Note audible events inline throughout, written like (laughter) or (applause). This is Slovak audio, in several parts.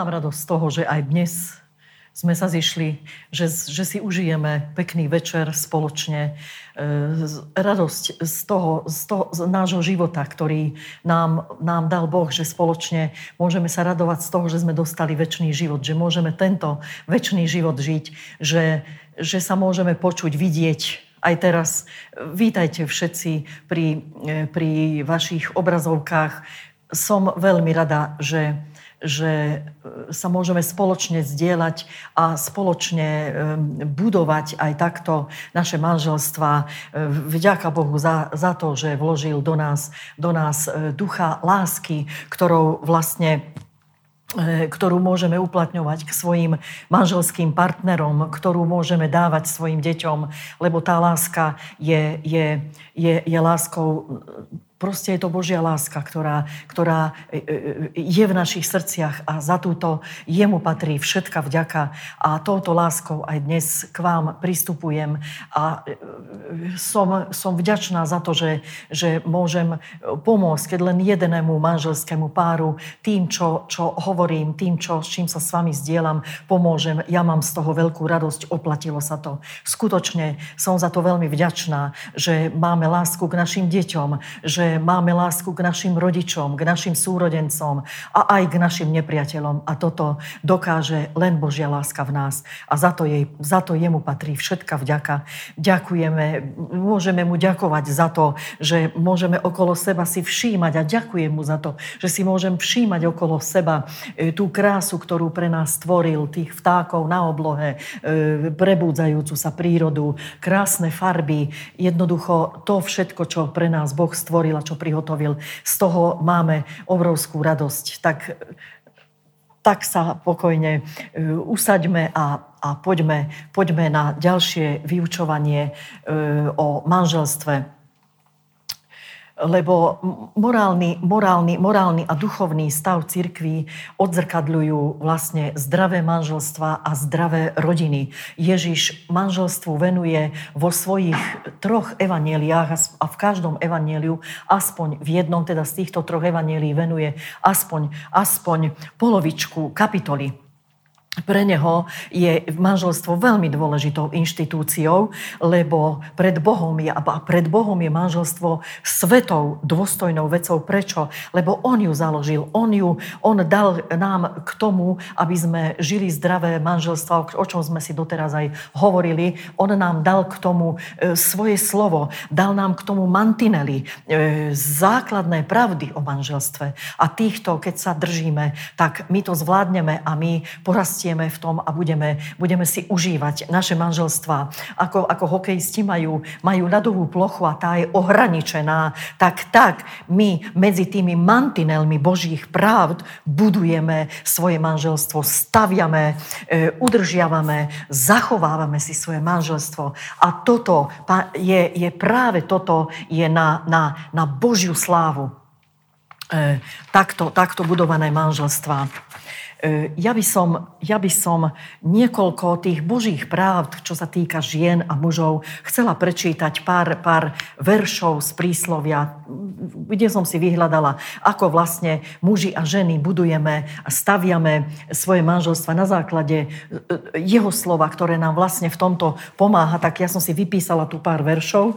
mám radosť z toho, že aj dnes sme sa zišli, že, že si užijeme pekný večer spoločne. E, radosť z toho, z toho z nášho života, ktorý nám, nám dal Boh, že spoločne môžeme sa radovať z toho, že sme dostali väčší život, že môžeme tento väčší život žiť, že, že sa môžeme počuť, vidieť aj teraz. Vítajte všetci pri, e, pri vašich obrazovkách. Som veľmi rada, že že e, sa môžeme spoločne zdieľať a spoločne e, budovať aj takto naše manželstva. E, vďaka Bohu za, za to, že vložil do nás, do nás ducha lásky, ktorou vlastne ktorú môžeme uplatňovať k svojim manželským partnerom, ktorú môžeme dávať svojim deťom, lebo tá láska je, je, je, je láskou Proste je to Božia láska, ktorá, ktorá e, e, je v našich srdciach a za túto jemu patrí všetka vďaka. A touto láskou aj dnes k vám pristupujem a e, som, som vďačná za to, že, že môžem pomôcť, keď len jedenému manželskému páru tým, čo, čo hovorím, tým, čo, s čím sa s vami zdieľam, pomôžem. Ja mám z toho veľkú radosť, oplatilo sa to. Skutočne som za to veľmi vďačná, že máme lásku k našim deťom, že máme lásku k našim rodičom, k našim súrodencom a aj k našim nepriateľom. A toto dokáže len Božia láska v nás. A za to, jej, za to jemu patrí všetka vďaka. Ďakujeme, môžeme mu ďakovať za to, že môžeme okolo seba si všímať a ďakujem mu za to, že si môžem všímať okolo seba e, tú krásu, ktorú pre nás stvoril, tých vtákov na oblohe, e, prebúdzajúcu sa prírodu, krásne farby, jednoducho to všetko, čo pre nás Boh stvoril a čo prihotovil. Z toho máme obrovskú radosť. Tak, tak sa pokojne e, usaďme a, a poďme, poďme na ďalšie vyučovanie e, o manželstve lebo morálny, morálny, morálny a duchovný stav cirkví odzrkadľujú vlastne zdravé manželstva a zdravé rodiny. Ježiš manželstvu venuje vo svojich troch evaneliách a v každom evaneliu, aspoň v jednom teda z týchto troch evanelií venuje aspoň, aspoň polovičku kapitoly pre neho je manželstvo veľmi dôležitou inštitúciou, lebo pred Bohom je, a pred Bohom je manželstvo svetou, dôstojnou vecou. Prečo? Lebo On ju založil. On ju, On dal nám k tomu, aby sme žili zdravé manželstvo, o čom sme si doteraz aj hovorili. On nám dal k tomu e, svoje slovo, dal nám k tomu mantinely, e, základné pravdy o manželstve. A týchto, keď sa držíme, tak my to zvládneme a my porastíme rastieme v tom a budeme, budeme si užívať naše manželstva. Ako, ako hokejisti majú, majú ľadovú plochu a tá je ohraničená, tak tak my medzi tými mantinelmi Božích právd budujeme svoje manželstvo, staviame, e, udržiavame, zachovávame si svoje manželstvo. A toto je, je práve toto je na, na, na Božiu slávu. E, takto, takto budované manželstva. E, ja by, som, ja by som niekoľko tých božích práv, čo sa týka žien a mužov, chcela prečítať pár, pár veršov z príslovia, kde som si vyhľadala, ako vlastne muži a ženy budujeme a staviame svoje manželstva na základe e, jeho slova, ktoré nám vlastne v tomto pomáha. Tak ja som si vypísala tu pár veršov.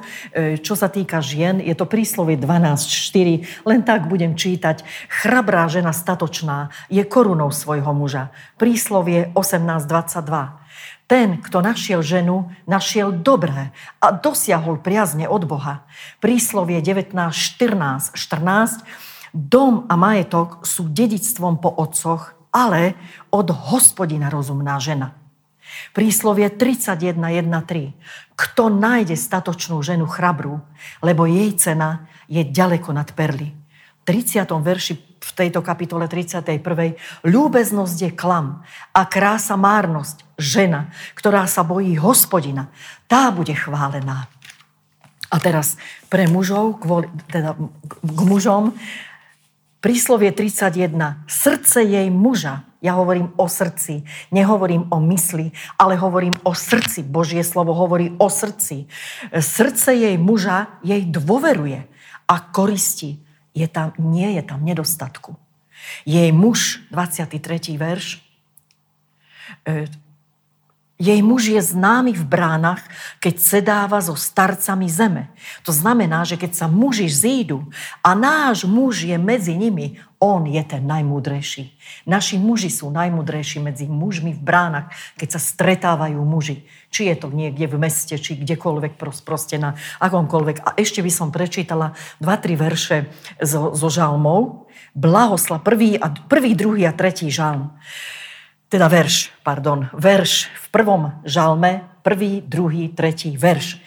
Čo sa týka žien, je to príslovie 12.4. Len tak budem čítať. Chrabrá žena statočná je korunou svojho muža. Príslovie 18.22. Ten, kto našiel ženu, našiel dobré a dosiahol priazne od Boha. Príslovie 19.14. 14. Dom a majetok sú dedictvom po otcoch, ale od hospodina rozumná žena. Príslovie 31.1.3. Kto nájde statočnú ženu chrabru, lebo jej cena je ďaleko nad perly. 30. verši v tejto kapitole 31. Ľúbeznosť je klam a krása márnosť, žena, ktorá sa bojí hospodina, tá bude chválená. A teraz pre mužov, kvôli, teda k mužom, príslovie 31. Srdce jej muža, ja hovorím o srdci, nehovorím o mysli, ale hovorím o srdci. Božie slovo hovorí o srdci. Srdce jej muža jej dôveruje a koristi je tam, nie je tam nedostatku. Jej muž, 23. verš, e, jej muž je známy v bránach, keď sedáva so starcami zeme. To znamená, že keď sa muži zídu a náš muž je medzi nimi, on je ten najmúdrejší. Naši muži sú najmúdrejší medzi mužmi v bránach, keď sa stretávajú muži. Či je to niekde v meste, či kdekoľvek proste na akomkoľvek. A ešte by som prečítala dva, tri verše zo, zo žalmov. Blahosla prvý, a, prvý, druhý a tretí žalm teda verš, pardon, verš v prvom žalme, prvý, druhý, tretí verš.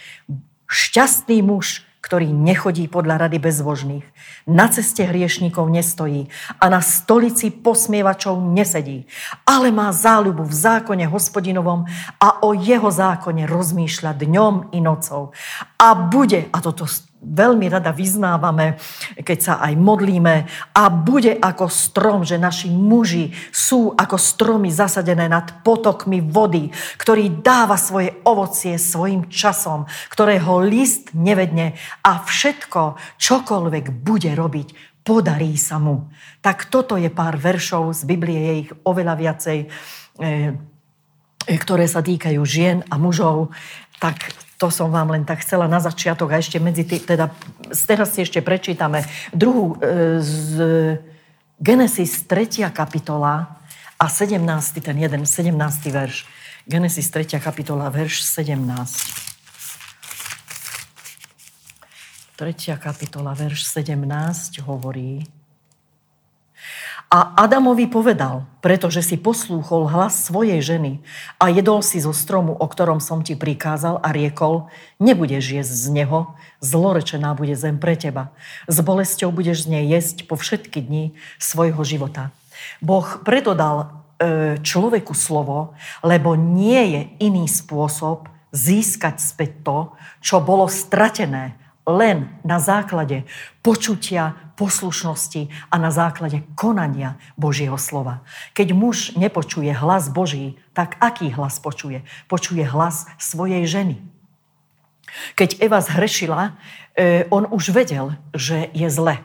Šťastný muž, ktorý nechodí podľa rady bezbožných, na ceste hriešníkov nestojí a na stolici posmievačov nesedí, ale má záľubu v zákone hospodinovom a o jeho zákone rozmýšľa dňom i nocou. A bude, a toto veľmi rada vyznávame, keď sa aj modlíme a bude ako strom, že naši muži sú ako stromy zasadené nad potokmi vody, ktorý dáva svoje ovocie svojim časom, ktorého list nevedne a všetko, čokoľvek bude robiť, podarí sa mu. Tak toto je pár veršov z Biblie, je ich oveľa viacej, eh, ktoré sa týkajú žien a mužov. Tak to som vám len tak chcela na začiatok a ešte medzi tým, teda teraz si ešte prečítame druhú e, z Genesis 3. kapitola a 17. ten jeden, 17. verš. Genesis 3. kapitola, verš 17. 3. kapitola, verš 17 hovorí a Adamovi povedal, pretože si poslúchol hlas svojej ženy a jedol si zo stromu, o ktorom som ti prikázal a riekol, nebudeš jesť z neho, zlorečená bude zem pre teba. S bolesťou budeš z nej jesť po všetky dni svojho života. Boh preto dal e, človeku slovo, lebo nie je iný spôsob získať späť to, čo bolo stratené len na základe počutia, poslušnosti a na základe konania Božieho slova. Keď muž nepočuje hlas Boží, tak aký hlas počuje? Počuje hlas svojej ženy. Keď Eva zhrešila, e, on už vedel, že je zle.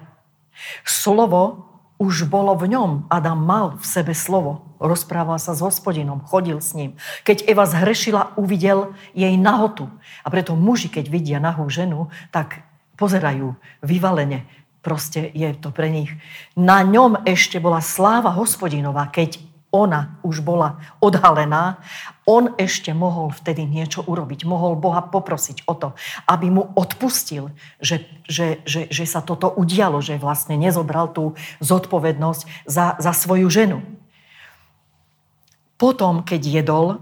Slovo už bolo v ňom. Adam mal v sebe slovo. Rozprával sa s hospodinom, chodil s ním. Keď Eva zhrešila, uvidel jej nahotu. A preto muži, keď vidia nahú ženu, tak pozerajú vyvalene. Proste je to pre nich. Na ňom ešte bola sláva hospodinová, keď ona už bola odhalená, on ešte mohol vtedy niečo urobiť. Mohol Boha poprosiť o to, aby mu odpustil, že, že, že, že sa toto udialo, že vlastne nezobral tú zodpovednosť za, za svoju ženu. Potom, keď jedol,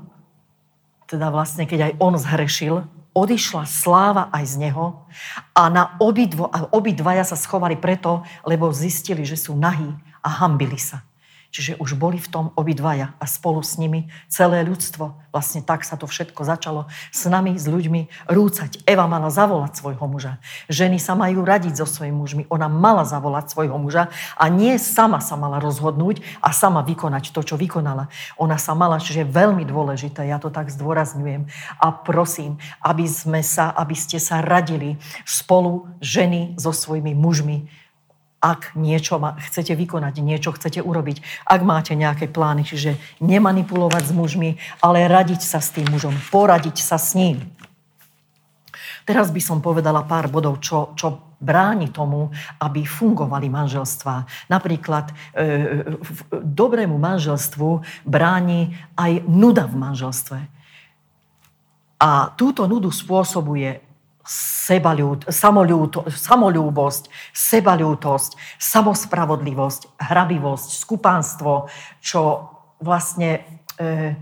teda vlastne keď aj on zhrešil, odišla sláva aj z neho a na obidvo, a obidvaja sa schovali preto, lebo zistili, že sú nahí a hambili sa. Čiže už boli v tom obidvaja a spolu s nimi celé ľudstvo. Vlastne tak sa to všetko začalo s nami, s ľuďmi rúcať. Eva mala zavolať svojho muža. Ženy sa majú radiť so svojimi mužmi. Ona mala zavolať svojho muža a nie sama sa mala rozhodnúť a sama vykonať to, čo vykonala. Ona sa mala, čiže veľmi dôležité, ja to tak zdôrazňujem a prosím, aby sme sa, aby ste sa radili spolu ženy so svojimi mužmi ak niečo ma, chcete vykonať, niečo chcete urobiť, ak máte nejaké plány, čiže nemanipulovať s mužmi, ale radiť sa s tým mužom, poradiť sa s ním. Teraz by som povedala pár bodov, čo, čo bráni tomu, aby fungovali manželstvá. Napríklad e, e v dobrému manželstvu bráni aj nuda v manželstve. A túto nudu spôsobuje samolúbosť, sebaľútosť, samospravodlivosť, hrabivosť, skupánstvo, čo vlastne e,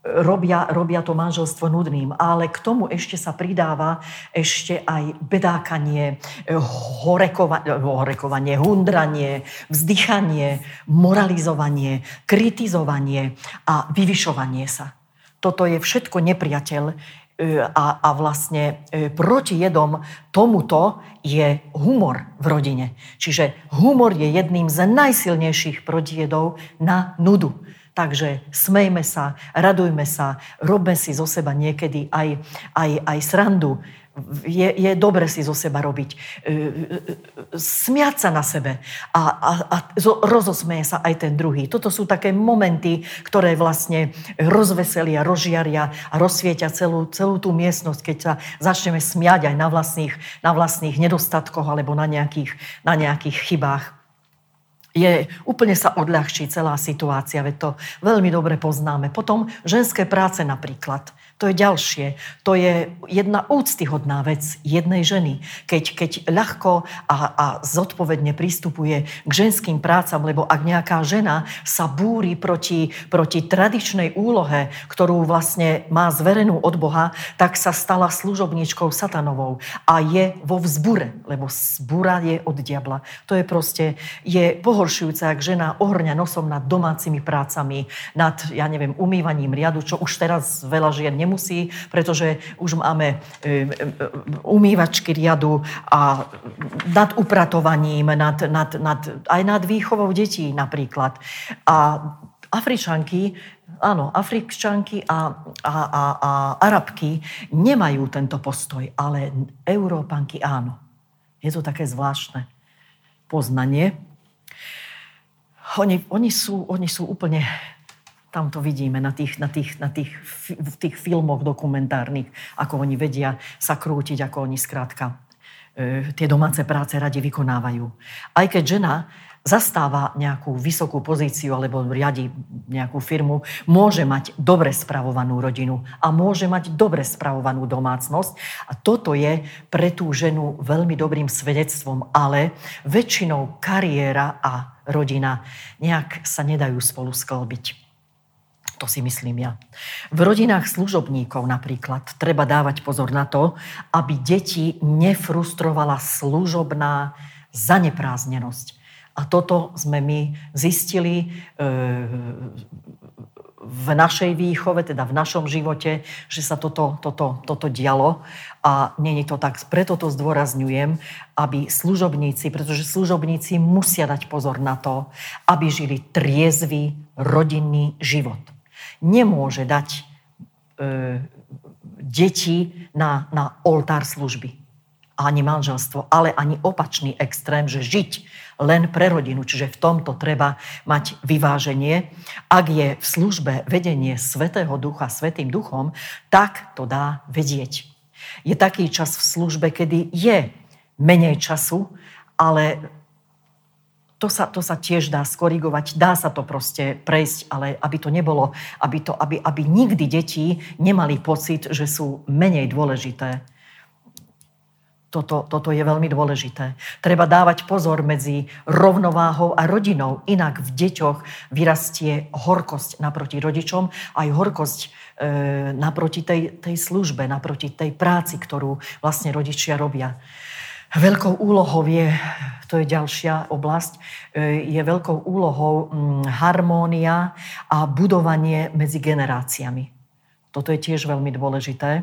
robia, robia to manželstvo nudným. Ale k tomu ešte sa pridáva ešte aj bedákanie, e, horekovanie, horekovanie hundranie, vzdychanie, moralizovanie, kritizovanie a vyvyšovanie sa. Toto je všetko nepriateľ a, a vlastne e, protijedom tomuto je humor v rodine. Čiže humor je jedným z najsilnejších protijedov na nudu. Takže smejme sa, radujme sa, robme si zo seba niekedy aj, aj, aj srandu. Je, je dobre si zo seba robiť. Smiať sa na sebe a, a, a rozosmeje sa aj ten druhý. Toto sú také momenty, ktoré vlastne rozveselia, rozžiaria a rozsvietia celú, celú tú miestnosť, keď sa začneme smiať aj na vlastných, na vlastných nedostatkoch alebo na nejakých, na nejakých chybách je, úplne sa odľahčí celá situácia, veď to veľmi dobre poznáme. Potom ženské práce napríklad. To je ďalšie. To je jedna úctyhodná vec jednej ženy. Keď, keď ľahko a, a zodpovedne pristupuje k ženským prácam, lebo ak nejaká žena sa búri proti, proti tradičnej úlohe, ktorú vlastne má zverenú od Boha, tak sa stala služobníčkou satanovou a je vo vzbure, lebo zbúra je od diabla. To je proste, je pohoršujúce, ak žena ohrňa nosom nad domácimi prácami, nad, ja neviem, umývaním riadu, čo už teraz veľa žien nemusí, pretože už máme e, e, umývačky riadu a nad upratovaním, nad, nad, nad, aj nad výchovou detí napríklad. A Afričanky, áno, Afričanky a, a, a, a Arabky nemajú tento postoj, ale Európanky áno. Je to také zvláštne poznanie. Oni, oni, sú, oni sú úplne tam to vidíme na tých, na tých, na tých, v tých filmoch dokumentárnych, ako oni vedia sa krútiť, ako oni skrátka e, tie domáce práce radi vykonávajú. Aj keď žena zastáva nejakú vysokú pozíciu alebo riadi nejakú firmu, môže mať dobre spravovanú rodinu a môže mať dobre spravovanú domácnosť. A toto je pre tú ženu veľmi dobrým svedectvom, ale väčšinou kariéra a rodina nejak sa nedajú spolu sklbiť. To si myslím ja. V rodinách služobníkov napríklad treba dávať pozor na to, aby deti nefrustrovala služobná zanepráznenosť. A toto sme my zistili e, v našej výchove, teda v našom živote, že sa toto, toto, toto dialo a není to tak. Preto to zdôrazňujem, aby služobníci, pretože služobníci musia dať pozor na to, aby žili triezvý rodinný život nemôže dať e, deti na, na oltár služby. Ani manželstvo, ale ani opačný extrém, že žiť len pre rodinu. Čiže v tomto treba mať vyváženie. Ak je v službe vedenie Svetého Ducha Svetým Duchom, tak to dá vedieť. Je taký čas v službe, kedy je menej času, ale to sa, to sa tiež dá skorigovať, dá sa to proste prejsť, ale aby to nebolo, aby, to, aby, aby nikdy deti nemali pocit, že sú menej dôležité. Toto, toto je veľmi dôležité. Treba dávať pozor medzi rovnováhou a rodinou, inak v deťoch vyrastie horkosť naproti rodičom, aj horkosť e, naproti tej, tej službe, naproti tej práci, ktorú vlastne rodičia robia. Veľkou úlohou je, to je ďalšia oblasť, e, je veľkou úlohou mm, harmónia a budovanie medzi generáciami. Toto je tiež veľmi dôležité,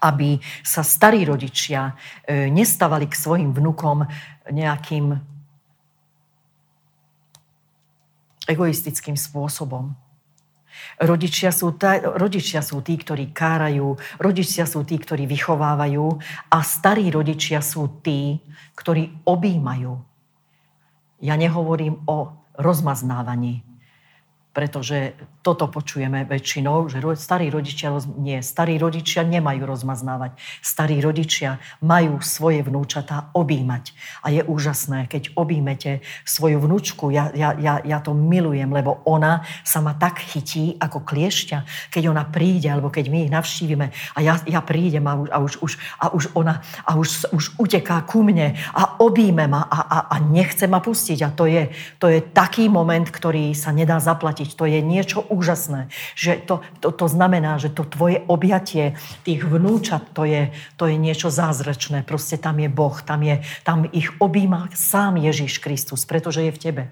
aby sa starí rodičia e, nestávali k svojim vnukom nejakým egoistickým spôsobom. Rodičia sú, tá, rodičia sú tí, ktorí kárajú, rodičia sú tí, ktorí vychovávajú a starí rodičia sú tí, ktorí objímajú. Ja nehovorím o rozmaznávaní pretože toto počujeme väčšinou, že starí rodičia, nie, starí rodičia nemajú rozmaznávať. Starí rodičia majú svoje vnúčatá objímať. A je úžasné, keď objímete svoju vnúčku, ja, ja, ja, ja to milujem, lebo ona sa ma tak chytí ako kliešťa, keď ona príde, alebo keď my ich navštívime a ja, ja prídem a už, a už, už, a už ona a už, už uteká ku mne a objíme ma a, a, a nechce ma pustiť. A to je, to je taký moment, ktorý sa nedá zaplatiť zaplatiť. To je niečo úžasné. Že to, to, to znamená, že to tvoje objatie tých vnúčat, to je, to je niečo zázračné. Proste tam je Boh, tam, je, tam ich objíma sám Ježíš Kristus, pretože je v tebe.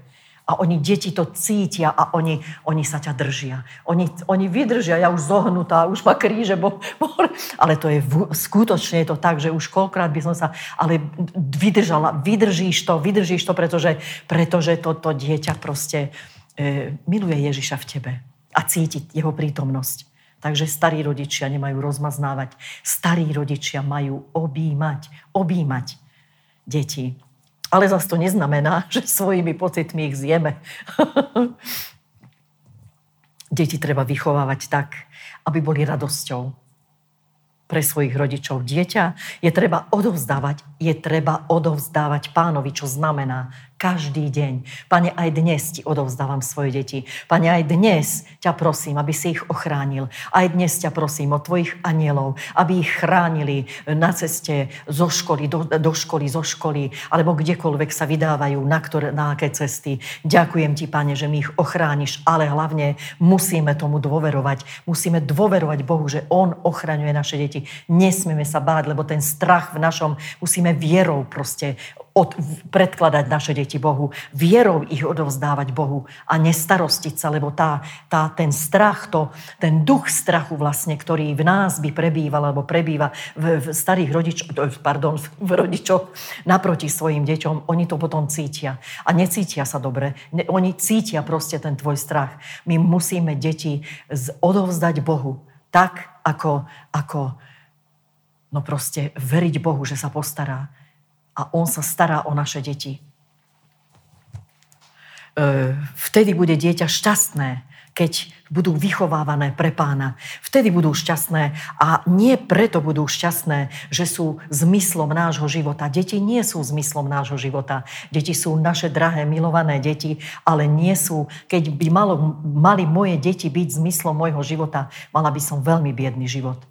A oni, deti to cítia a oni, oni sa ťa držia. Oni, oni vydržia, ja už zohnutá, už ma kríže, bo, bo, ale to je skutočne je to tak, že už koľkrát by som sa, ale vydržala, vydržíš to, vydržíš to, pretože, pretože toto to dieťa proste, E, miluje Ježiša v tebe a cítiť jeho prítomnosť. Takže starí rodičia nemajú rozmaznávať. Starí rodičia majú objímať, objímať deti. Ale zase to neznamená, (laughs) že svojimi pocitmi ich zjeme. (laughs) deti treba vychovávať tak, aby boli radosťou pre svojich rodičov. Dieťa je treba odovzdávať, je treba odovzdávať pánovi, čo znamená každý deň. Pane, aj dnes ti odovzdávam svoje deti. Pane, aj dnes ťa prosím, aby si ich ochránil. Aj dnes ťa prosím o tvojich anielov, aby ich chránili na ceste zo školy, do, do školy, zo školy, alebo kdekoľvek sa vydávajú, na, ktoré, na aké cesty. Ďakujem ti, Pane, že mi ich ochrániš, ale hlavne musíme tomu dôverovať. Musíme dôverovať Bohu, že On ochraňuje naše deti. Nesmieme sa báť, lebo ten strach v našom musíme vierou proste od, predkladať naše deti Bohu, vierou ich odovzdávať Bohu a nestarostiť sa, lebo tá, tá, ten strach, to, ten duch strachu vlastne, ktorý v nás by prebýval, alebo prebýva v, v starých rodičoch, pardon, v rodičoch naproti svojim deťom, oni to potom cítia. A necítia sa dobre. Ne, oni cítia proste ten tvoj strach. My musíme deti odovzdať Bohu tak, ako, ako no proste veriť Bohu, že sa postará a on sa stará o naše deti. E, vtedy bude dieťa šťastné, keď budú vychovávané pre pána. Vtedy budú šťastné a nie preto budú šťastné, že sú zmyslom nášho života. Deti nie sú zmyslom nášho života. Deti sú naše drahé, milované deti, ale nie sú, keď by malo, mali moje deti byť zmyslom môjho života, mala by som veľmi biedný život.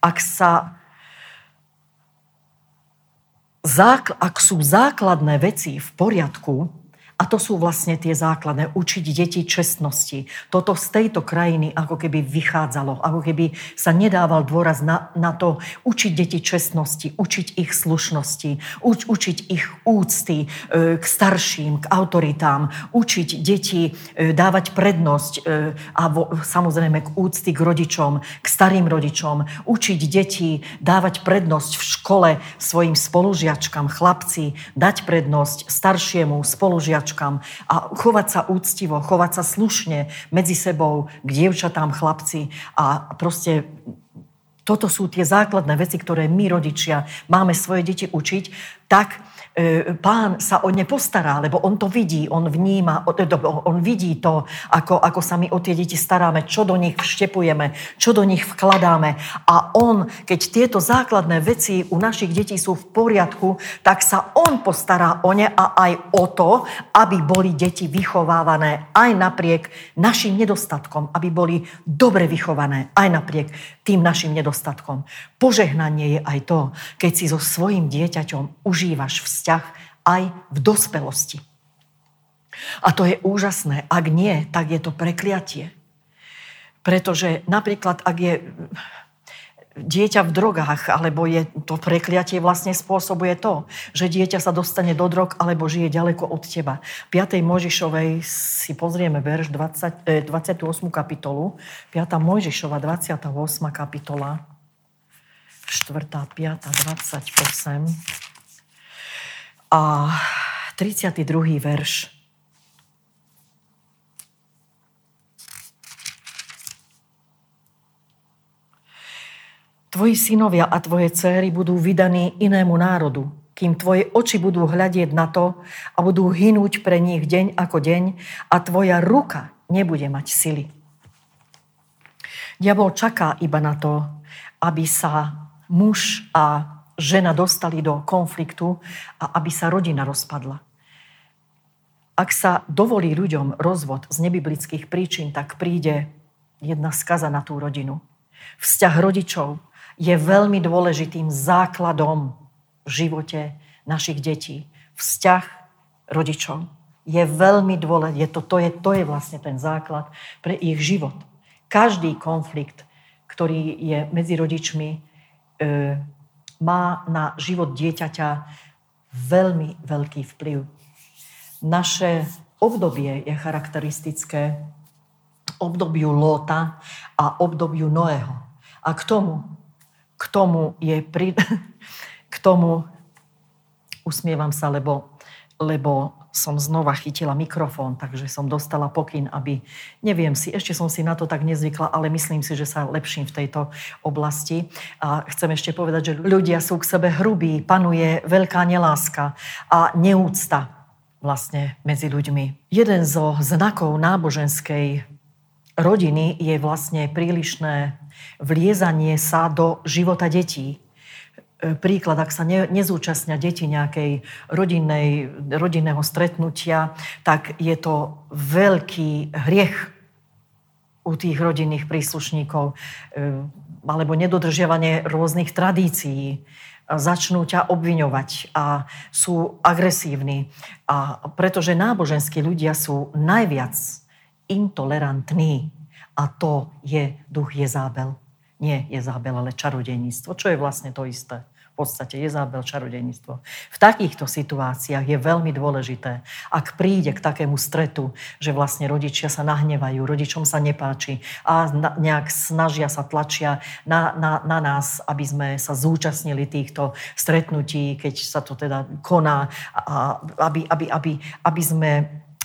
Ak sa ak sú základné veci v poriadku, a to sú vlastne tie základné, učiť deti čestnosti. Toto z tejto krajiny ako keby vychádzalo, ako keby sa nedával dôraz na, na to učiť deti čestnosti, učiť ich slušnosti, uč, učiť ich úcty e, k starším, k autoritám, učiť deti e, dávať prednosť e, a vo, samozrejme k úcty k rodičom, k starým rodičom, učiť deti dávať prednosť v škole svojim spolužiačkám, chlapci, dať prednosť staršiemu spolužiačkám, spolužiačkám a chovať sa úctivo, chovať sa slušne medzi sebou k dievčatám, chlapci. A proste toto sú tie základné veci, ktoré my rodičia máme svoje deti učiť, tak pán sa o ne postará, lebo on to vidí, on vníma, on vidí to, ako, ako sa my o tie deti staráme, čo do nich vštepujeme, čo do nich vkladáme. A on, keď tieto základné veci u našich detí sú v poriadku, tak sa on postará o ne a aj o to, aby boli deti vychovávané aj napriek našim nedostatkom, aby boli dobre vychované aj napriek tým našim nedostatkom. Požehnanie je aj to, keď si so svojim dieťaťom užívaš vzťah aj v dospelosti. A to je úžasné. Ak nie, tak je to prekliatie. Pretože napríklad, ak je dieťa v drogách, alebo je to prekliatie vlastne spôsobuje to, že dieťa sa dostane do drog, alebo žije ďaleko od teba. V 5. Mojžišovej si pozrieme verš 20, 28. kapitolu. 5. Mojžišova 28. kapitola. 4. 5. 28 a 32. verš. Tvoji synovia a tvoje céry budú vydaní inému národu, kým tvoje oči budú hľadieť na to a budú hynúť pre nich deň ako deň a tvoja ruka nebude mať sily. Diabol čaká iba na to, aby sa muž a žena dostali do konfliktu a aby sa rodina rozpadla. Ak sa dovolí ľuďom rozvod z nebiblických príčin, tak príde jedna skaza na tú rodinu. Vzťah rodičov je veľmi dôležitým základom v živote našich detí. Vzťah rodičov je veľmi dôležitý. To, to, je, to je vlastne ten základ pre ich život. Každý konflikt, ktorý je medzi rodičmi, e, má na život dieťaťa veľmi veľký vplyv. Naše obdobie je charakteristické obdobiu Lóta a obdobiu Noého. A k tomu, k tomu je pri, (laughs) k tomu usmievam sa, lebo, lebo som znova chytila mikrofón, takže som dostala pokyn, aby, neviem si, ešte som si na to tak nezvykla, ale myslím si, že sa lepším v tejto oblasti. A chcem ešte povedať, že ľudia sú k sebe hrubí, panuje veľká neláska a neúcta vlastne medzi ľuďmi. Jeden zo znakov náboženskej rodiny je vlastne prílišné vliezanie sa do života detí E, príklad, ak sa ne, nezúčastnia deti nejakej rodinnej, rodinného stretnutia, tak je to veľký hriech u tých rodinných príslušníkov e, alebo nedodržiavanie rôznych tradícií. Začnú ťa obviňovať a sú agresívni. A pretože náboženskí ľudia sú najviac intolerantní a to je duch Jezábel. Nie Jezábel, ale čarodejníctvo, čo je vlastne to isté podstate Jezábel čarodejníctvo. V takýchto situáciách je veľmi dôležité, ak príde k takému stretu, že vlastne rodičia sa nahnevajú, rodičom sa nepáči a nejak snažia sa tlačia na, na, na nás, aby sme sa zúčastnili týchto stretnutí, keď sa to teda koná, a aby, aby, aby, aby sme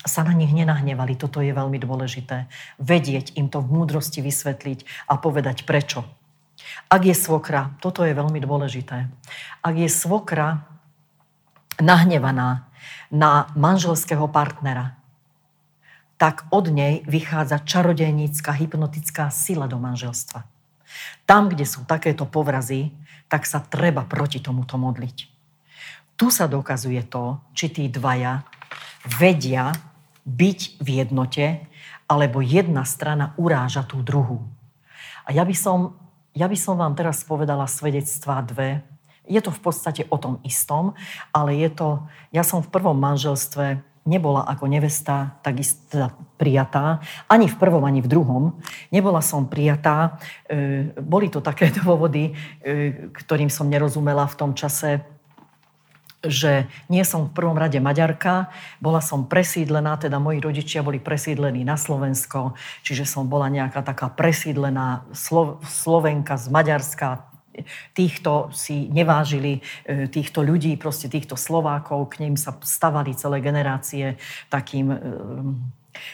sa na nich nenahnevali. Toto je veľmi dôležité. Vedieť im to v múdrosti vysvetliť a povedať prečo. Ak je svokra, toto je veľmi dôležité, ak je svokra nahnevaná na manželského partnera, tak od nej vychádza čarodejnícka, hypnotická sila do manželstva. Tam, kde sú takéto povrazy, tak sa treba proti tomuto modliť. Tu sa dokazuje to, či tí dvaja vedia byť v jednote, alebo jedna strana uráža tú druhú. A ja by som ja by som vám teraz povedala svedectvá dve. Je to v podstate o tom istom, ale je to... Ja som v prvom manželstve nebola ako nevesta takisto prijatá, ani v prvom, ani v druhom. Nebola som prijatá. E, boli to také (laughs) dôvody, e, ktorým som nerozumela v tom čase že nie som v prvom rade Maďarka, bola som presídlená, teda moji rodičia boli presídlení na Slovensko, čiže som bola nejaká taká presídlená Slo- Slovenka z Maďarska, týchto si nevážili, e, týchto ľudí, proste týchto Slovákov, k ním sa stavali celé generácie takým e,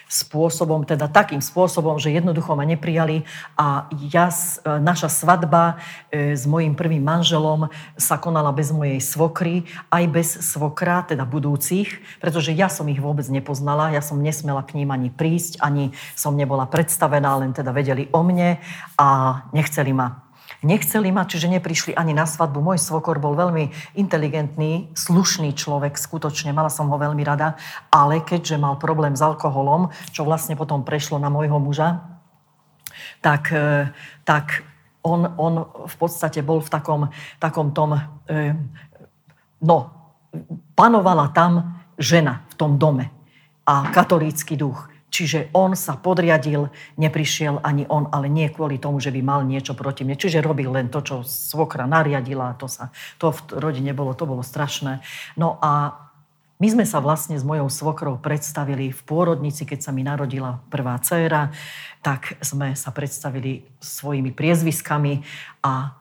spôsobom, teda takým spôsobom, že jednoducho ma neprijali a ja, e, naša svadba e, s mojim prvým manželom sa konala bez mojej svokry, aj bez svokra, teda budúcich, pretože ja som ich vôbec nepoznala, ja som nesmela k ním ani prísť, ani som nebola predstavená, len teda vedeli o mne a nechceli ma Nechceli ma, čiže neprišli ani na svadbu. Môj svokor bol veľmi inteligentný, slušný človek, skutočne, mala som ho veľmi rada, ale keďže mal problém s alkoholom, čo vlastne potom prešlo na môjho muža, tak, e, tak on, on v podstate bol v takom, takom tom, e, no, panovala tam žena v tom dome a katolícky duch. Čiže on sa podriadil, neprišiel ani on, ale nie kvôli tomu, že by mal niečo proti mne. Čiže robil len to, čo svokra nariadila. To, sa, to v rodine bolo, to bolo strašné. No a my sme sa vlastne s mojou svokrou predstavili v pôrodnici, keď sa mi narodila prvá dcéra, tak sme sa predstavili svojimi priezviskami a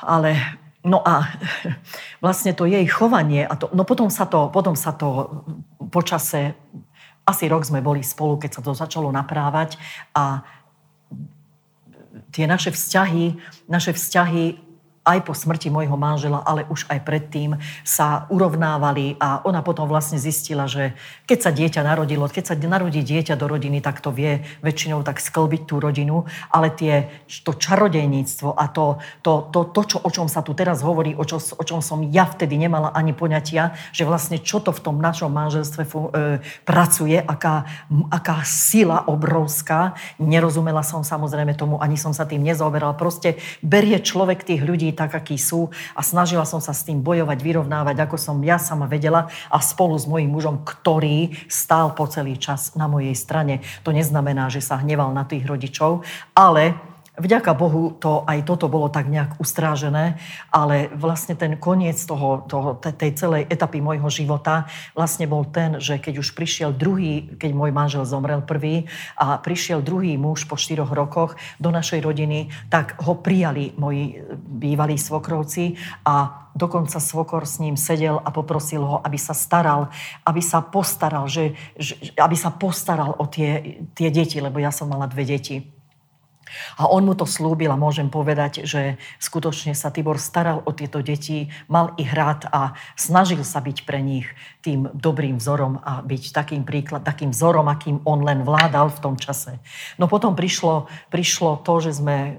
ale No a (laughs) vlastne to jej chovanie, a to, no potom sa to, potom sa to počase asi rok sme boli spolu, keď sa to začalo naprávať a tie naše vzťahy, naše vzťahy aj po smrti môjho manžela, ale už aj predtým sa urovnávali a ona potom vlastne zistila, že keď sa dieťa narodilo, keď sa narodí dieťa do rodiny, tak to vie väčšinou tak sklbiť tú rodinu, ale tie, to čarodejníctvo a to, to, to, to čo, o čom sa tu teraz hovorí, o, čo, o čom som ja vtedy nemala ani poňatia, že vlastne čo to v tom našom manželstve e, pracuje, aká, aká sila obrovská. Nerozumela som samozrejme tomu, ani som sa tým nezaoberala. Proste berie človek tých ľudí tak, akí sú a snažila som sa s tým bojovať, vyrovnávať, ako som ja sama vedela a spolu s mojím mužom, ktorý stál po celý čas na mojej strane. To neznamená, že sa hneval na tých rodičov, ale vďaka Bohu to, aj toto bolo tak nejak ustrážené, ale vlastne ten koniec toho, toho, tej celej etapy môjho života vlastne bol ten, že keď už prišiel druhý, keď môj manžel zomrel prvý a prišiel druhý muž po štyroch rokoch do našej rodiny, tak ho prijali moji bývalí svokrovci a dokonca svokor s ním sedel a poprosil ho, aby sa staral, aby sa postaral, že, že, aby sa postaral o tie, tie deti, lebo ja som mala dve deti. A on mu to slúbil a môžem povedať, že skutočne sa Tibor staral o tieto deti, mal ich rád a snažil sa byť pre nich tým dobrým vzorom a byť takým príklad, takým vzorom, akým on len vládal v tom čase. No potom prišlo, prišlo to, že sme e,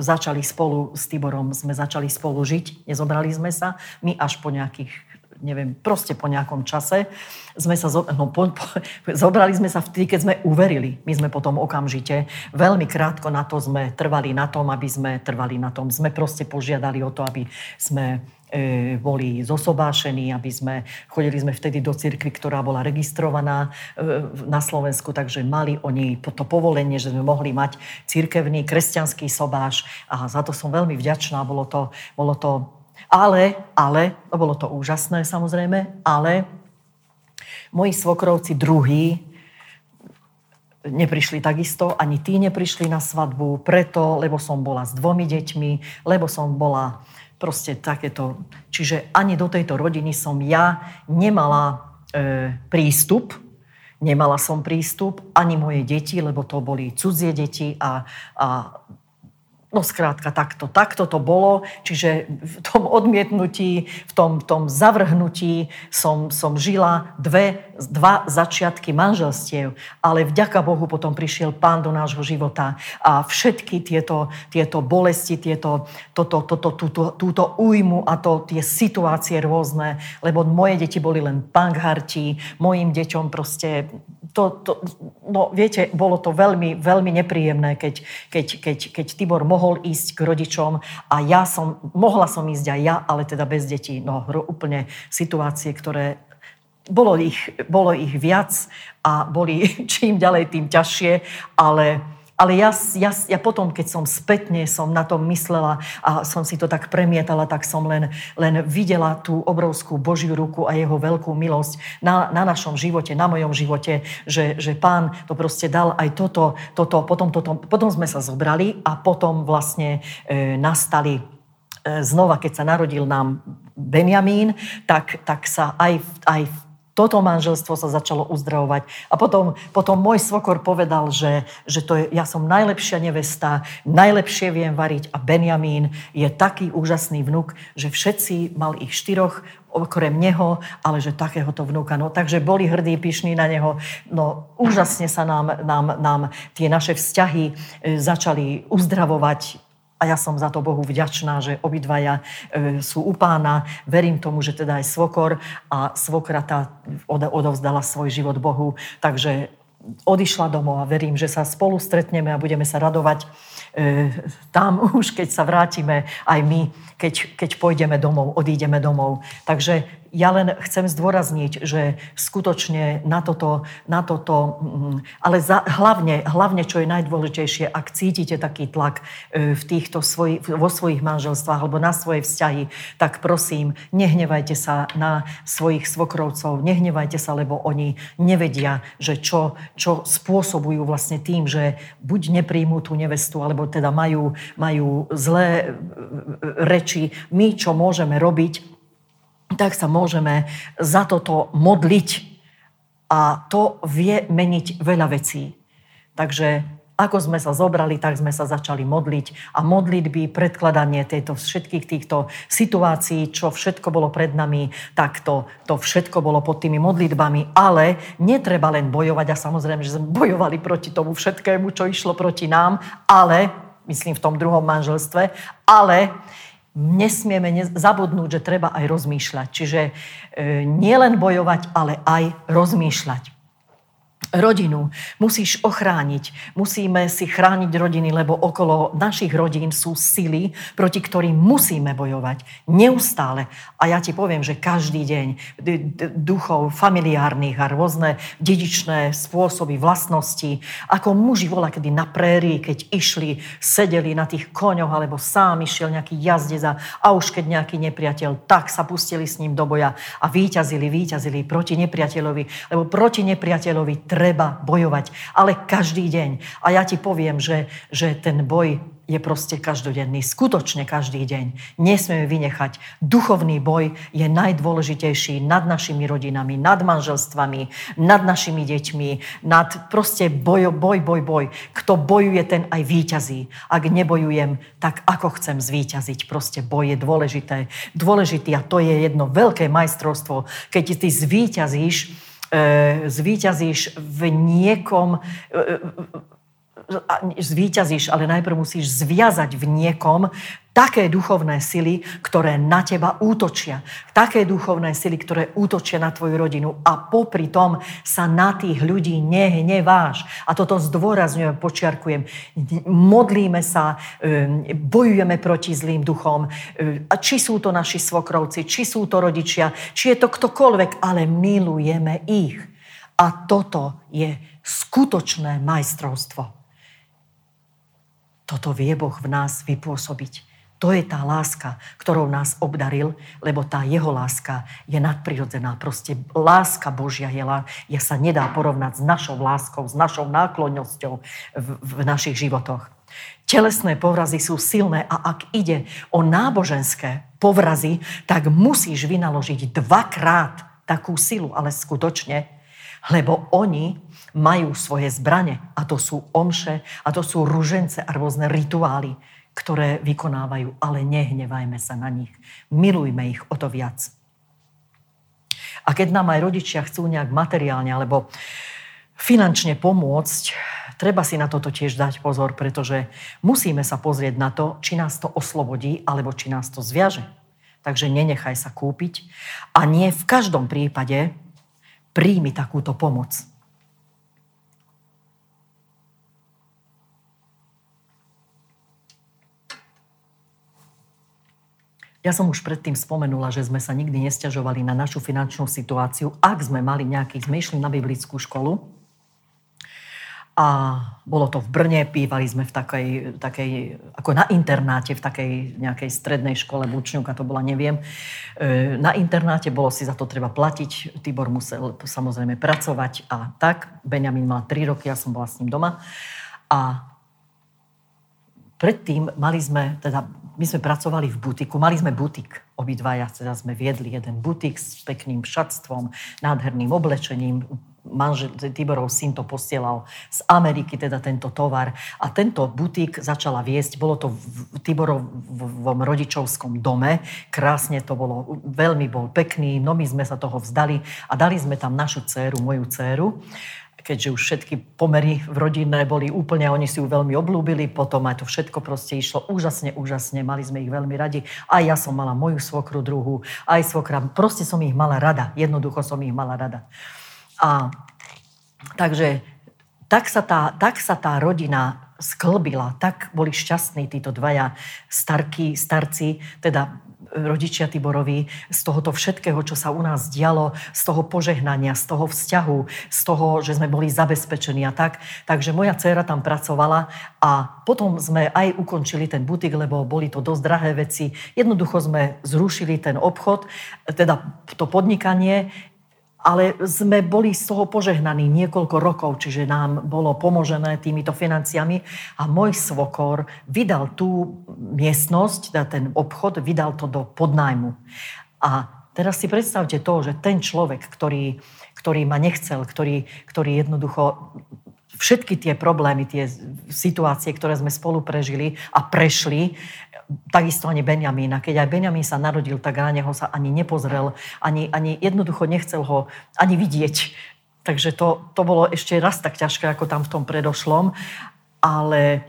začali spolu s Tiborom, sme začali spolu žiť, nezobrali sme sa, my až po nejakých neviem, proste po nejakom čase sme sa, no, po, po, zobrali sme sa vtedy, keď sme uverili. My sme potom okamžite, veľmi krátko na to sme trvali na tom, aby sme trvali na tom. Sme proste požiadali o to, aby sme e, boli zosobášení, aby sme, chodili sme vtedy do cirkvi, ktorá bola registrovaná e, na Slovensku, takže mali oni to povolenie, že sme mohli mať cirkevný kresťanský sobáš a za to som veľmi vďačná. Bolo to, bolo to ale, ale, no bolo to úžasné samozrejme, ale moji svokrovci druhí neprišli takisto, ani tí neprišli na svadbu, preto, lebo som bola s dvomi deťmi, lebo som bola proste takéto. Čiže ani do tejto rodiny som ja nemala e, prístup, nemala som prístup, ani moje deti, lebo to boli cudzie deti a, a No skrátka, takto, takto to bolo. Čiže v tom odmietnutí, v tom, tom zavrhnutí som, som žila dve, dva začiatky manželstiev. Ale vďaka Bohu potom prišiel pán do nášho života a všetky tieto, tieto bolesti, tieto, toto, toto, túto, túto újmu a to, tie situácie rôzne, lebo moje deti boli len pankharti, mojim deťom proste to, to, no viete, bolo to veľmi, veľmi nepríjemné, keď, keď, keď, keď Tibor mohol ísť k rodičom a ja som, mohla som ísť aj ja, ale teda bez detí. No úplne situácie, ktoré bolo ich, bolo ich viac a boli (laughs) čím ďalej, tým ťažšie, ale ale ja, ja, ja potom, keď som spätne som na tom myslela a som si to tak premietala, tak som len, len videla tú obrovskú Božiu ruku a jeho veľkú milosť na, na našom živote, na mojom živote, že, že pán to proste dal aj toto, toto potom, toto, potom sme sa zobrali a potom vlastne e, nastali e, znova, keď sa narodil nám Benjamín, tak, tak sa aj, aj toto manželstvo sa začalo uzdravovať. A potom, potom môj svokor povedal, že, že to je, ja som najlepšia nevesta, najlepšie viem variť a Benjamín je taký úžasný vnuk, že všetci, mal ich štyroch, okrem neho, ale že takéhoto vnúka. No, takže boli hrdí, pyšní na neho. No, úžasne sa nám, nám, nám tie naše vzťahy e, začali uzdravovať a ja som za to Bohu vďačná, že obidvaja e, sú u pána. Verím tomu, že teda aj svokor a svokra tá odovzdala svoj život Bohu. Takže odišla domov a verím, že sa spolu stretneme a budeme sa radovať e, tam (laughs) už, keď sa vrátime aj my, keď, keď pôjdeme domov, odídeme domov. Takže ja len chcem zdôrazniť, že skutočne na toto, na toto mm, ale za, hlavne, hlavne, čo je najdôležitejšie, ak cítite taký tlak e, v týchto svoj, vo svojich manželstvách alebo na svoje vzťahy, tak prosím, nehnevajte sa na svojich svokrovcov, nehnevajte sa, lebo oni nevedia, že čo, čo spôsobujú vlastne tým, že buď nepríjmú tú nevestu, alebo teda majú, majú zlé e, e, reči. My, čo môžeme robiť, tak sa môžeme za toto modliť. A to vie meniť veľa vecí. Takže ako sme sa zobrali, tak sme sa začali modliť. A modlitby, predkladanie tejto, všetkých týchto situácií, čo všetko bolo pred nami, tak to, to všetko bolo pod tými modlitbami, ale netreba len bojovať. A samozrejme, že sme (laughs) bojovali proti tomu všetkému, čo išlo proti nám, ale, myslím v tom druhom manželstve, ale nesmieme zabudnúť, že treba aj rozmýšľať. Čiže e, nielen bojovať, ale aj rozmýšľať. Rodinu musíš ochrániť. Musíme si chrániť rodiny, lebo okolo našich rodín sú sily, proti ktorým musíme bojovať. Neustále. A ja ti poviem, že každý deň duchov familiárnych a rôzne dedičné spôsoby, vlastnosti, ako muži vola, kedy na prérii, keď išli, sedeli na tých koňoch, alebo sám išiel nejaký jazdec a, už keď nejaký nepriateľ, tak sa pustili s ním do boja a výťazili, výťazili proti nepriateľovi, lebo proti nepriateľovi treba bojovať, ale každý deň. A ja ti poviem, že, že ten boj je proste každodenný, skutočne každý deň. Nesmieme vynechať. Duchovný boj je najdôležitejší nad našimi rodinami, nad manželstvami, nad našimi deťmi, nad proste boj, boj, boj, boj. Kto bojuje, ten aj výťazí. Ak nebojujem, tak ako chcem zvíťaziť? Proste boj je dôležité. Dôležitý a to je jedno veľké majstrovstvo. Keď ty zvíťazíš, E, zvíťazíš v niekom, e, e, zvíťazíš, ale najprv musíš zviazať v niekom také duchovné sily, ktoré na teba útočia. Také duchovné sily, ktoré útočia na tvoju rodinu a popri tom sa na tých ľudí nehneváš. A toto zdôrazňujem, počiarkujem. Modlíme sa, bojujeme proti zlým duchom. Um, či sú to naši svokrovci, či sú to rodičia, či je to ktokoľvek, ale milujeme ich. A toto je skutočné majstrovstvo. Toto vie Boh v nás vypôsobiť. To je tá láska, ktorou nás obdaril, lebo tá jeho láska je nadprirodzená. Proste láska Božia je, je sa nedá porovnať s našou láskou, s našou náklonnosťou v, v našich životoch. Telesné povrazy sú silné a ak ide o náboženské povrazy, tak musíš vynaložiť dvakrát takú silu, ale skutočne, lebo oni majú svoje zbrane a to sú omše a to sú ružence a rôzne rituály ktoré vykonávajú, ale nehnevajme sa na nich. Milujme ich o to viac. A keď nám aj rodičia chcú nejak materiálne alebo finančne pomôcť, treba si na toto tiež dať pozor, pretože musíme sa pozrieť na to, či nás to oslobodí, alebo či nás to zviaže. Takže nenechaj sa kúpiť a nie v každom prípade príjmi takúto pomoc. Ja som už predtým spomenula, že sme sa nikdy nestiažovali na našu finančnú situáciu, ak sme mali nejakých, sme išli na biblickú školu a bolo to v Brne, pívali sme v takej, takej, ako na internáte, v takej nejakej strednej škole, Bučňuka to bola, neviem. E, na internáte bolo si za to treba platiť, Tibor musel samozrejme pracovať a tak. Benjamin mal 3 roky, ja som bola s ním doma. A predtým mali sme, teda my sme pracovali v butiku, mali sme butik, obidvaja, teda sme viedli jeden butik s pekným šatstvom, nádherným oblečením, manžel, Tiborov syn to posielal z Ameriky, teda tento tovar. A tento butik začala viesť, bolo to v Tiborovom rodičovskom dome, krásne to bolo, veľmi bol pekný, no my sme sa toho vzdali a dali sme tam našu dceru, moju dceru keďže už všetky pomery v rodinné boli úplne, oni si ju veľmi oblúbili, potom aj to všetko proste išlo úžasne, úžasne, mali sme ich veľmi radi. Aj ja som mala moju svokru druhú, aj svokra, proste som ich mala rada, jednoducho som ich mala rada. A takže tak sa tá, tak sa tá rodina sklbila, tak boli šťastní títo dvaja starky, starci, teda rodičia Tiborovi, z tohoto všetkého, čo sa u nás dialo, z toho požehnania, z toho vzťahu, z toho, že sme boli zabezpečení a tak. Takže moja dcéra tam pracovala a potom sme aj ukončili ten butik, lebo boli to dosť drahé veci. Jednoducho sme zrušili ten obchod, teda to podnikanie ale sme boli z toho požehnaní niekoľko rokov, čiže nám bolo pomožené týmito financiami a môj svokor vydal tú miestnosť, teda ten obchod, vydal to do podnájmu. A teraz si predstavte to, že ten človek, ktorý, ktorý ma nechcel, ktorý, ktorý jednoducho všetky tie problémy, tie situácie, ktoré sme spolu prežili a prešli, takisto ani Benjamín. A keď aj Benjamín sa narodil, tak na neho sa ani nepozrel, ani, ani jednoducho nechcel ho ani vidieť. Takže to, to bolo ešte raz tak ťažké, ako tam v tom predošlom. Ale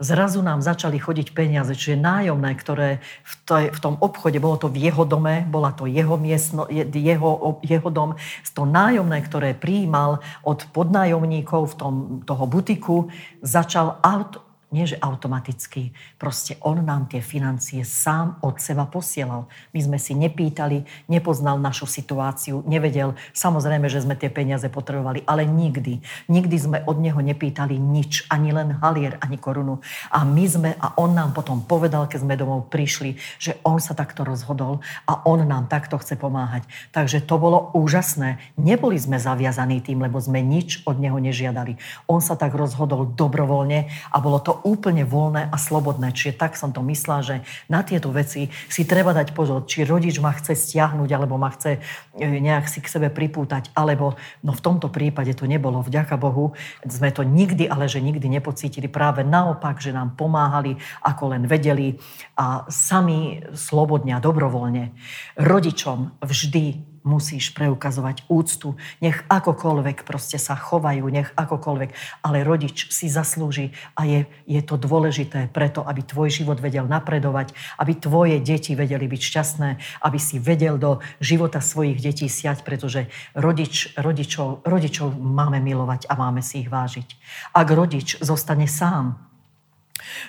zrazu nám začali chodiť peniaze, čiže nájomné, ktoré v, tej, v tom obchode, bolo to v jeho dome, bola to jeho, miestno, jeho, jeho dom, to nájomné, ktoré prijímal od podnájomníkov v tom, toho butiku, začal auto, nie že automaticky, proste on nám tie financie sám od seba posielal. My sme si nepýtali, nepoznal našu situáciu, nevedel, samozrejme, že sme tie peniaze potrebovali, ale nikdy, nikdy sme od neho nepýtali nič, ani len halier, ani korunu. A my sme, a on nám potom povedal, keď sme domov prišli, že on sa takto rozhodol a on nám takto chce pomáhať. Takže to bolo úžasné. Neboli sme zaviazaní tým, lebo sme nič od neho nežiadali. On sa tak rozhodol dobrovoľne a bolo to úplne voľné a slobodné. Čiže tak som to myslela, že na tieto veci si treba dať pozor, či rodič ma chce stiahnuť, alebo ma chce e, nejak si k sebe pripútať, alebo no v tomto prípade to nebolo. Vďaka Bohu sme to nikdy, ale že nikdy nepocítili. Práve naopak, že nám pomáhali, ako len vedeli a sami slobodne a dobrovoľne. Rodičom vždy musíš preukazovať úctu. Nech akokoľvek proste sa chovajú, nech akokoľvek. Ale rodič si zaslúži a je, je to dôležité preto, aby tvoj život vedel napredovať, aby tvoje deti vedeli byť šťastné, aby si vedel do života svojich detí siať, pretože rodič, rodičov, rodičov máme milovať a máme si ich vážiť. Ak rodič zostane sám,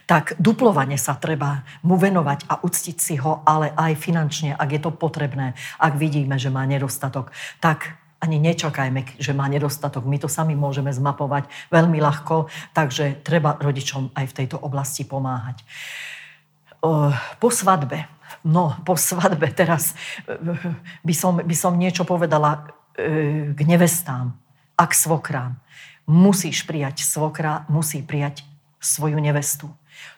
tak duplovane sa treba mu venovať a uctiť si ho, ale aj finančne, ak je to potrebné, ak vidíme, že má nedostatok, tak ani nečakajme, že má nedostatok. My to sami môžeme zmapovať veľmi ľahko, takže treba rodičom aj v tejto oblasti pomáhať. Po svadbe, no po svadbe teraz by som, by som niečo povedala e, k nevestám a k svokrám. Musíš prijať svokra, musí prijať svoju nevestu.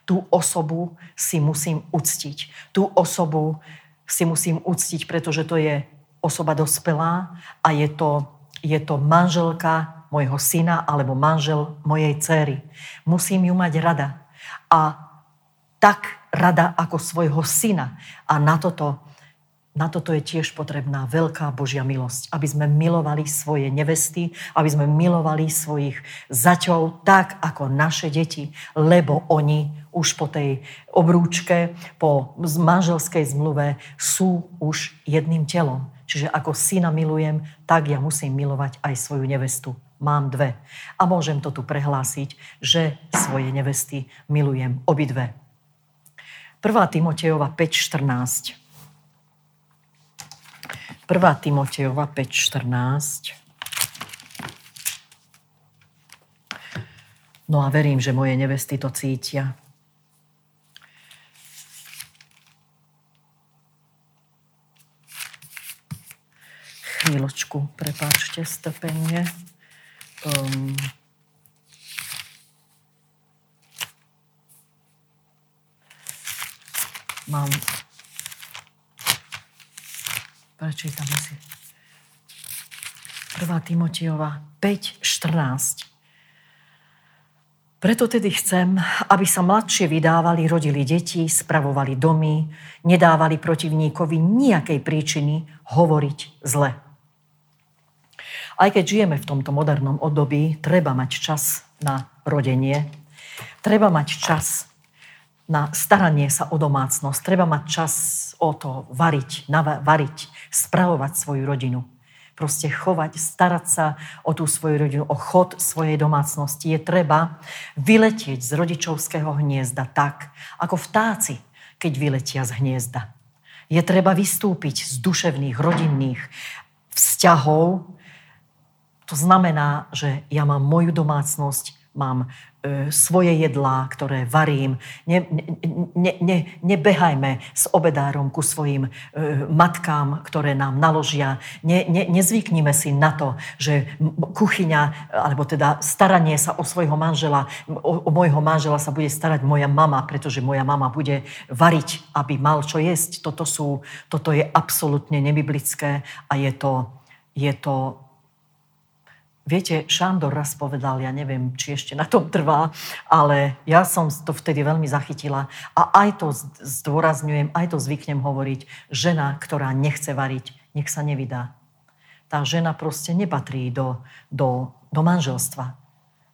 Tú osobu si musím uctiť. Tú osobu si musím uctiť, pretože to je osoba dospelá a je to, je to manželka mojho syna alebo manžel mojej céry. Musím ju mať rada. A tak rada ako svojho syna. A na toto na toto je tiež potrebná veľká Božia milosť, aby sme milovali svoje nevesty, aby sme milovali svojich zaťov tak, ako naše deti, lebo oni už po tej obrúčke, po manželskej zmluve sú už jedným telom. Čiže ako syna milujem, tak ja musím milovať aj svoju nevestu. Mám dve. A môžem to tu prehlásiť, že svoje nevesty milujem obidve. 1. Timotejova 5.14 1. Timotejova 5.14. No a verím, že moje nevesty to cítia. Chvíľočku, prepáčte, stepenie. Um, mám Prečítame si. 1. Timotejova 5.14. Preto tedy chcem, aby sa mladšie vydávali, rodili deti, spravovali domy, nedávali protivníkovi nejakej príčiny hovoriť zle. Aj keď žijeme v tomto modernom období, treba mať čas na rodenie, treba mať čas na staranie sa o domácnosť. Treba mať čas o to variť, variť, spravovať svoju rodinu. Proste chovať, starať sa o tú svoju rodinu, o chod svojej domácnosti. Je treba vyletieť z rodičovského hniezda tak, ako vtáci, keď vyletia z hniezda. Je treba vystúpiť z duševných, rodinných vzťahov. To znamená, že ja mám moju domácnosť, mám e, svoje jedlá, ktoré varím. Ne, ne, ne, nebehajme s obedárom ku svojim e, matkám, ktoré nám naložia. Ne, ne, nezvyknime si na to, že kuchyňa, alebo teda staranie sa o svojho manžela, o, o môjho manžela sa bude starať moja mama, pretože moja mama bude variť, aby mal čo jesť. Toto, sú, toto je absolútne nebiblické a je to, je to Viete, Šándor raz povedal, ja neviem, či ešte na tom trvá, ale ja som to vtedy veľmi zachytila a aj to zdôrazňujem, aj to zvyknem hovoriť, žena, ktorá nechce variť, nech sa nevydá. Tá žena proste nepatrí do, do, do manželstva.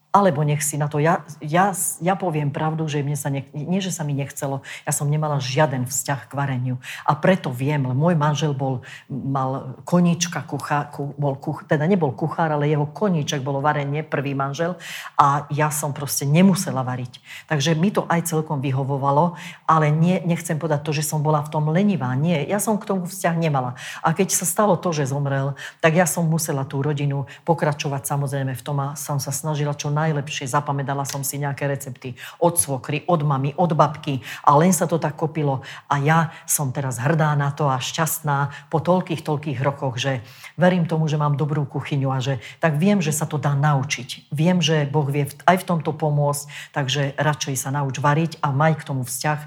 Alebo nech si na to... Ja, ja, ja poviem pravdu, že mne sa ne, nie, že sa mi nechcelo, ja som nemala žiaden vzťah k vareniu. A preto viem, môj manžel bol, mal koníčka, kuchá, ku, bol kuch, teda nebol kuchár, ale jeho koníček bolo varenie, prvý manžel. A ja som proste nemusela variť. Takže mi to aj celkom vyhovovalo, ale nie, nechcem povedať to, že som bola v tom lenivá. Nie, ja som k tomu vzťah nemala. A keď sa stalo to, že zomrel, tak ja som musela tú rodinu pokračovať samozrejme v tom a som sa snažila čo najlepšie. Zapamätala som si nejaké recepty od svokry, od mamy, od babky a len sa to tak kopilo. A ja som teraz hrdá na to a šťastná po toľkých, toľkých rokoch, že verím tomu, že mám dobrú kuchyňu a že tak viem, že sa to dá naučiť. Viem, že Boh vie aj v tomto pomôcť, takže radšej sa nauč variť a maj k tomu vzťah.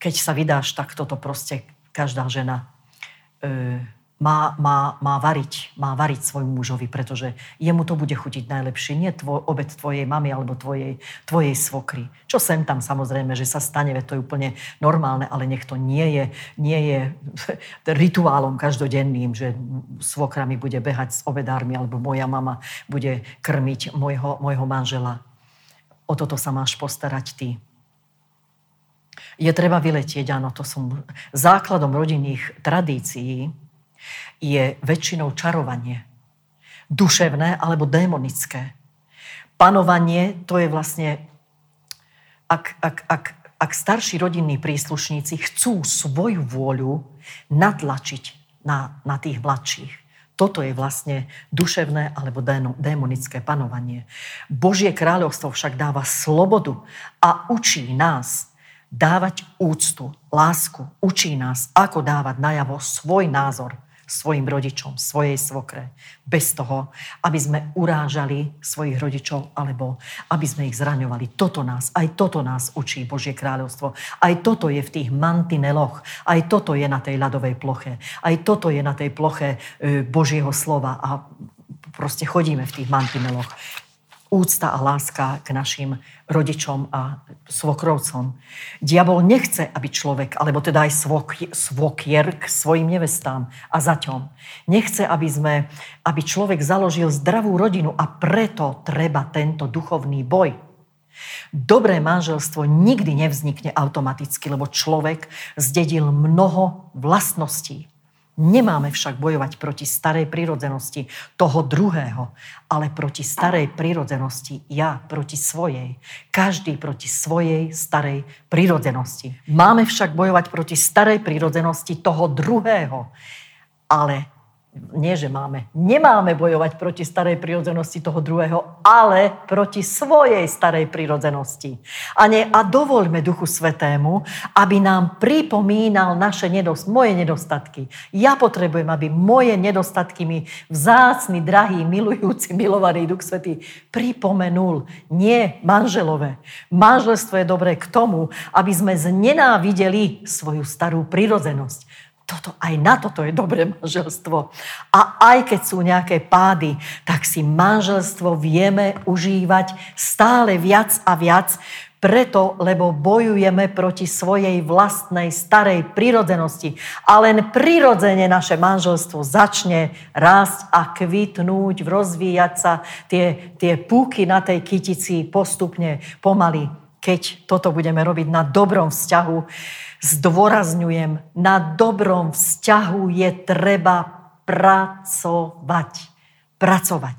Keď sa vydáš, tak toto proste každá žena e, má, má, má, variť, má variť svojmu mužovi, pretože jemu to bude chutiť najlepšie. Nie tvoj, obed tvojej mamy alebo tvojej, tvojej svokry. Čo sem tam samozrejme, že sa stane, to je úplne normálne, ale nech to nie je, nie je (laughs) rituálom každodenným, že svokra mi bude behať s obedármi alebo moja mama bude krmiť môjho, môjho manžela. O toto sa máš postarať ty. Je treba vyletieť, áno, to som základom rodinných tradícií, je väčšinou čarovanie. Duševné alebo démonické. Panovanie to je vlastne, ak, ak, ak, ak starší rodinní príslušníci chcú svoju vôľu natlačiť na, na tých mladších. Toto je vlastne duševné alebo démonické panovanie. Božie kráľovstvo však dáva slobodu a učí nás dávať úctu, lásku. Učí nás, ako dávať najavo svoj názor, svojim rodičom, svojej svokre. Bez toho, aby sme urážali svojich rodičov alebo aby sme ich zraňovali. Toto nás, aj toto nás učí Božie kráľovstvo. Aj toto je v tých mantineloch. Aj toto je na tej ľadovej ploche. Aj toto je na tej ploche e, Božieho slova a proste chodíme v tých mantineloch úcta a láska k našim rodičom a svokrovcom. Diabol nechce, aby človek, alebo teda aj svokier k svojim nevestám a zaťom. Nechce, aby, sme, aby človek založil zdravú rodinu a preto treba tento duchovný boj. Dobré manželstvo nikdy nevznikne automaticky, lebo človek zdedil mnoho vlastností. Nemáme však bojovať proti starej prírodzenosti toho druhého, ale proti starej prírodzenosti ja proti svojej. Každý proti svojej starej prírodzenosti. Máme však bojovať proti starej prírodzenosti toho druhého, ale nie, že máme. Nemáme bojovať proti starej prírodzenosti toho druhého, ale proti svojej starej prírodzenosti. A, ne, a dovoľme Duchu Svetému, aby nám pripomínal naše nedost, moje nedostatky. Ja potrebujem, aby moje nedostatky mi vzácny, drahý, milujúci, milovaný Duch Svetý pripomenul. Nie manželové. Manželstvo je dobré k tomu, aby sme znenávideli svoju starú prírodzenosť toto, aj na toto je dobré manželstvo. A aj keď sú nejaké pády, tak si manželstvo vieme užívať stále viac a viac, preto, lebo bojujeme proti svojej vlastnej starej prírodzenosti. A len prirodzene naše manželstvo začne rásť a kvitnúť, rozvíjať sa tie, tie púky na tej kytici postupne, pomaly. Keď toto budeme robiť na dobrom vzťahu, zdôrazňujem, na dobrom vzťahu je treba pracovať. Pracovať.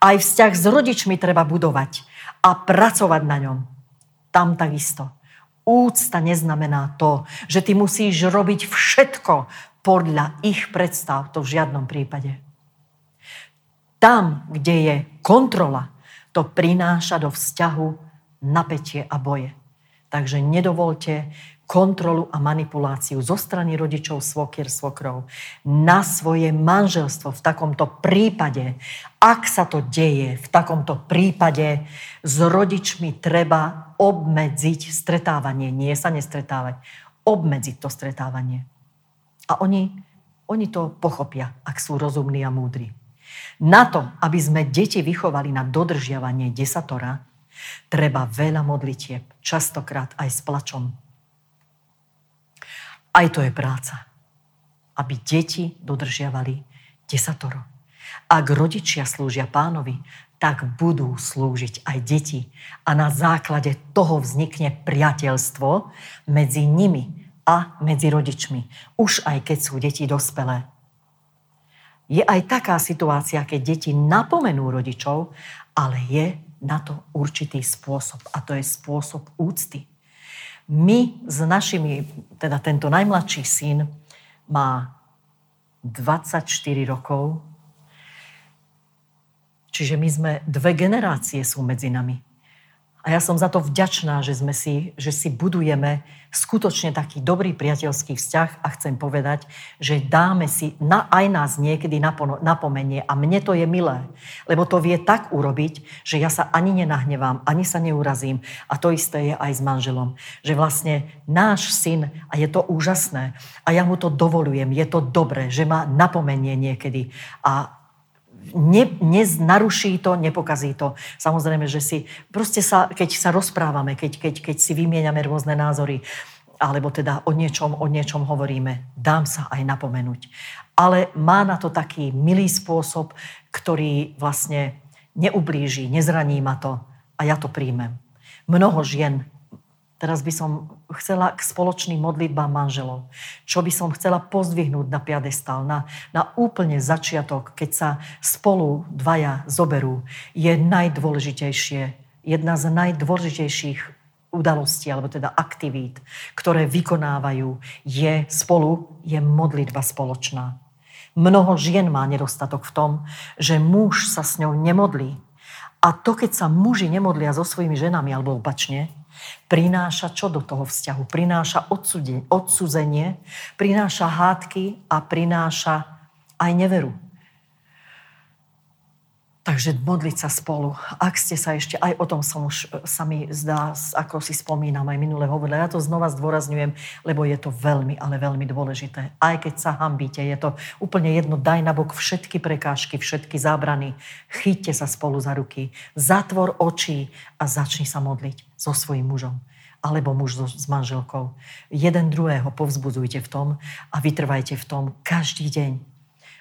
Aj vzťah s rodičmi treba budovať a pracovať na ňom. Tam takisto. Úcta neznamená to, že ty musíš robiť všetko podľa ich predstav. To v žiadnom prípade. Tam, kde je kontrola, to prináša do vzťahu napätie a boje. Takže nedovolte, kontrolu a manipuláciu zo strany rodičov, svokier, svokrov na svoje manželstvo v takomto prípade. Ak sa to deje v takomto prípade, s rodičmi treba obmedziť stretávanie, nie sa nestretávať, obmedziť to stretávanie. A oni, oni to pochopia, ak sú rozumní a múdri. Na to, aby sme deti vychovali na dodržiavanie desatora, treba veľa modlitieb, častokrát aj s plačom. Aj to je práca. Aby deti dodržiavali desatoro. Ak rodičia slúžia pánovi, tak budú slúžiť aj deti. A na základe toho vznikne priateľstvo medzi nimi a medzi rodičmi. Už aj keď sú deti dospelé. Je aj taká situácia, keď deti napomenú rodičov, ale je na to určitý spôsob. A to je spôsob úcty. My s našimi, teda tento najmladší syn má 24 rokov, čiže my sme, dve generácie sú medzi nami. A ja som za to vďačná, že, sme si, že si budujeme skutočne taký dobrý priateľský vzťah a chcem povedať, že dáme si na, aj nás niekedy napomenie a mne to je milé, lebo to vie tak urobiť, že ja sa ani nenahnevám, ani sa neurazím. A to isté je aj s manželom, že vlastne náš syn, a je to úžasné, a ja mu to dovolujem, je to dobré, že ma napomenie niekedy. A ne, naruší to, nepokazí to. Samozrejme, že si, proste sa, keď sa rozprávame, keď, keď, keď si vymieňame rôzne názory, alebo teda o niečom, o niečom hovoríme, dám sa aj napomenúť. Ale má na to taký milý spôsob, ktorý vlastne neublíži, nezraní ma to a ja to príjmem. Mnoho žien Teraz by som chcela k spoločným modlitbám manželov. Čo by som chcela pozdvihnúť na piadestal, na, na úplne začiatok, keď sa spolu dvaja zoberú, je najdôležitejšie, jedna z najdôležitejších udalostí, alebo teda aktivít, ktoré vykonávajú, je spolu, je modlitba spoločná. Mnoho žien má nedostatok v tom, že muž sa s ňou nemodlí. A to, keď sa muži nemodlia so svojimi ženami, alebo opačne, prináša čo do toho vzťahu? Prináša odsúdenie, prináša hádky a prináša aj neveru. Takže modliť sa spolu. Ak ste sa ešte, aj o tom som už e, sa mi zdá, ako si spomínam, aj minule hovorila, ja to znova zdôrazňujem, lebo je to veľmi, ale veľmi dôležité. Aj keď sa hambíte, je to úplne jedno, daj na bok všetky prekážky, všetky zábrany, chyťte sa spolu za ruky, zatvor očí a začni sa modliť so svojím mužom alebo muž so, s manželkou. Jeden druhého povzbudzujte v tom a vytrvajte v tom každý deň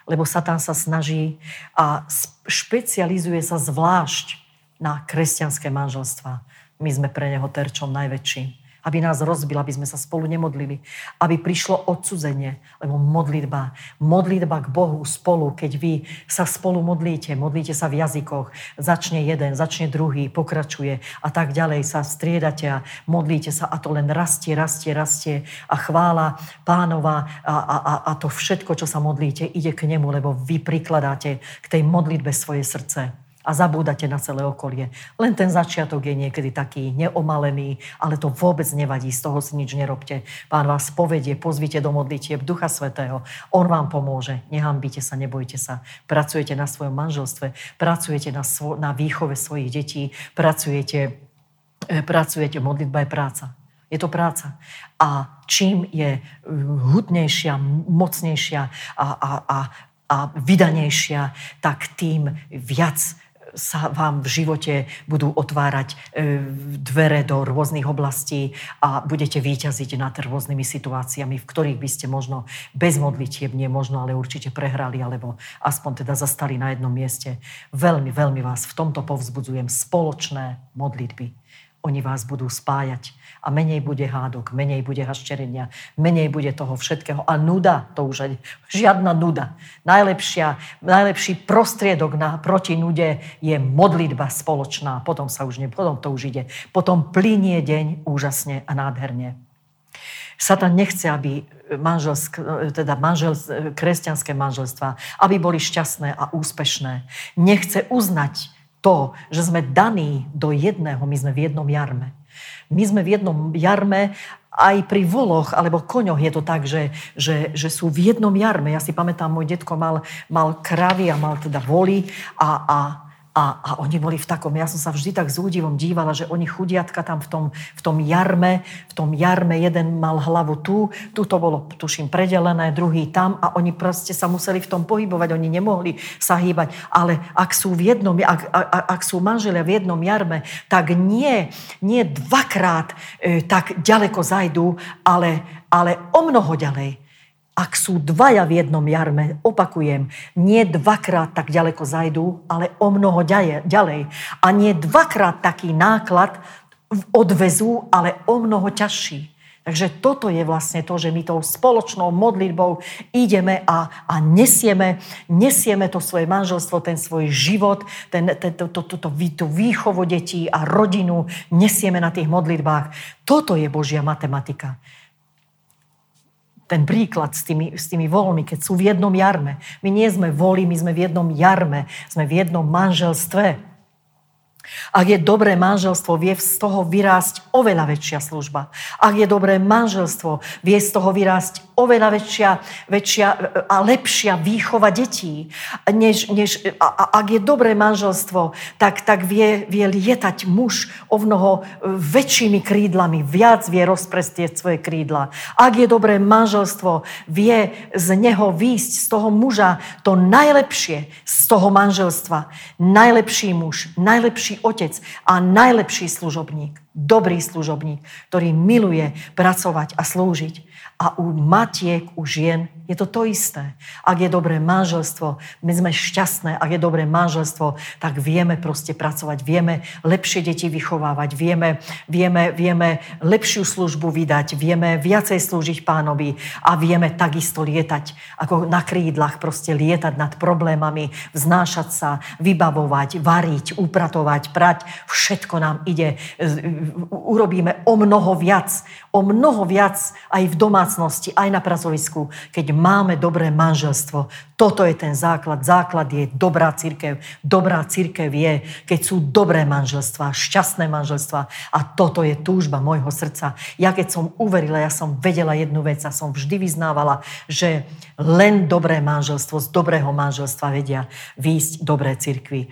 lebo Satan sa snaží a špecializuje sa zvlášť na kresťanské manželstva. My sme pre neho terčom najväčším aby nás rozbil, aby sme sa spolu nemodlili, aby prišlo odsudzenie, lebo modlitba, modlitba k Bohu spolu, keď vy sa spolu modlíte, modlíte sa v jazykoch, začne jeden, začne druhý, pokračuje a tak ďalej sa striedate a modlíte sa a to len rastie, rastie, rastie a chvála pánova a, a, a, a to všetko, čo sa modlíte, ide k nemu, lebo vy prikladáte k tej modlitbe svoje srdce a zabúdate na celé okolie. Len ten začiatok je niekedy taký neomalený, ale to vôbec nevadí, z toho si nič nerobte. Pán vás povedie, pozvite do modlitieb Ducha Svetého. On vám pomôže. Nehambite sa, nebojte sa. Pracujete na svojom manželstve, pracujete na, svo- na výchove svojich detí, pracujete, e, pracujete, modlitba je práca. Je to práca. A čím je e, hutnejšia, mocnejšia a, a, a, a vydanejšia, tak tým viac sa vám v živote budú otvárať e, dvere do rôznych oblastí a budete výťaziť nad rôznymi situáciami, v ktorých by ste možno bez modlitieb, nie možno, ale určite prehrali, alebo aspoň teda zastali na jednom mieste. Veľmi, veľmi vás v tomto povzbudzujem spoločné modlitby. Oni vás budú spájať a menej bude hádok, menej bude hašterenia, menej bude toho všetkého. A nuda, to už aj žiadna nuda. Najlepšia, najlepší prostriedok na, proti nude je modlitba spoločná. Potom sa už ne, potom to už ide. Potom plinie deň úžasne a nádherne. Satan nechce, aby manželsk, teda manžel, kresťanské manželstva, aby boli šťastné a úspešné. Nechce uznať to, že sme daní do jedného, my sme v jednom jarme. My sme v jednom jarme, aj pri voloch alebo koňoch je to tak, že, že, že sú v jednom jarme. Ja si pamätám, môj detko mal, mal kravy a mal teda voly a, a a, a oni boli v takom, ja som sa vždy tak s údivom dívala, že oni chudiatka tam v tom, v tom jarme, v tom jarme jeden mal hlavu tu, tu to bolo, tuším, predelené, druhý tam a oni proste sa museli v tom pohybovať, oni nemohli sa hýbať, ale ak sú v jednom, ak, ak, ak sú manželia v jednom jarme, tak nie, nie dvakrát e, tak ďaleko zajdú, ale, ale o mnoho ďalej. Ak sú dvaja v jednom jarme, opakujem, nie dvakrát tak ďaleko zajdú, ale o mnoho ďalej. A nie dvakrát taký náklad odvezú, ale o mnoho ťažší. Takže toto je vlastne to, že my tou spoločnou modlitbou ideme a, a nesieme, nesieme to svoje manželstvo, ten svoj život, ten, ten, to, to, to, to, tú výchovu detí a rodinu nesieme na tých modlitbách. Toto je Božia matematika ten príklad s tými, s tými voľmi, keď sú v jednom jarme. My nie sme voli, my sme v jednom jarme, sme v jednom manželstve. Ak je dobré manželstvo, vie z toho vyrásť oveľa väčšia služba. Ak je dobré manželstvo, vie z toho vyrásť oveľa väčšia, väčšia a lepšia výchova detí. Než, než, a, a, ak je dobré manželstvo, tak, tak vie, vie lietať muž o mnoho väčšími krídlami, viac vie rozprestieť svoje krídla. Ak je dobré manželstvo, vie z neho výjsť, z toho muža, to najlepšie z toho manželstva. Najlepší muž, najlepší otec a najlepší služobník. Dobrý služobník, ktorý miluje pracovať a slúžiť. A u matiek, u žien je to to isté. Ak je dobré manželstvo, my sme šťastné. Ak je dobré manželstvo, tak vieme proste pracovať, vieme lepšie deti vychovávať, vieme, vieme, vieme lepšiu službu vydať, vieme viacej slúžiť pánovi a vieme takisto lietať, ako na krídlach, proste lietať nad problémami, vznášať sa, vybavovať, variť, upratovať, prať. Všetko nám ide. Urobíme o mnoho viac, o mnoho viac aj v domácnosti aj na pracovisku, keď máme dobré manželstvo. Toto je ten základ. Základ je dobrá církev. Dobrá církev je, keď sú dobré manželstva, šťastné manželstva. A toto je túžba môjho srdca. Ja keď som uverila, ja som vedela jednu vec a som vždy vyznávala, že len dobré manželstvo, z dobrého manželstva vedia výjsť dobré církvy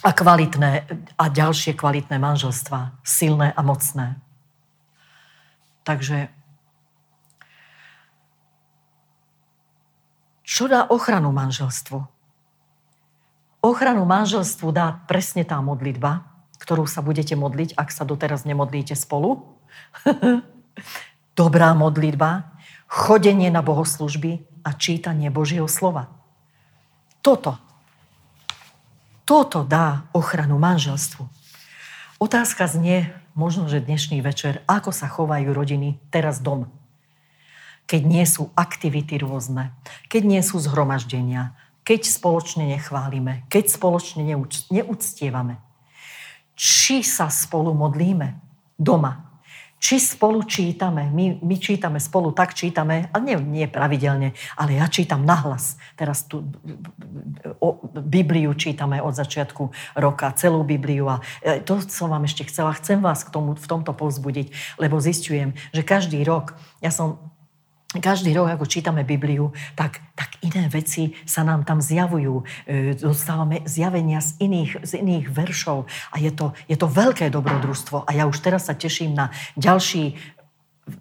a kvalitné a ďalšie kvalitné manželstva, silné a mocné. Takže Čo dá ochranu manželstvu? Ochranu manželstvu dá presne tá modlitba, ktorú sa budete modliť, ak sa doteraz nemodlíte spolu. (laughs) Dobrá modlitba, chodenie na bohoslužby a čítanie Božieho slova. Toto. Toto dá ochranu manželstvu. Otázka znie, možno, že dnešný večer, ako sa chovajú rodiny teraz doma keď nie sú aktivity rôzne, keď nie sú zhromaždenia, keď spoločne nechválime, keď spoločne neúctievame. Či sa spolu modlíme doma, či spolu čítame. My, my čítame spolu, tak čítame, a nie, nie pravidelne, ale ja čítam nahlas. Teraz tu o, Bibliu čítame od začiatku roka, celú Bibliu a e, to som vám ešte chcela. Chcem vás k tomu, v tomto povzbudiť, lebo zistujem, že každý rok, ja som každý rok, ako čítame Bibliu, tak, tak iné veci sa nám tam zjavujú. E, dostávame zjavenia z iných, z iných veršov a je to, je to veľké dobrodružstvo. A ja už teraz sa teším na ďalší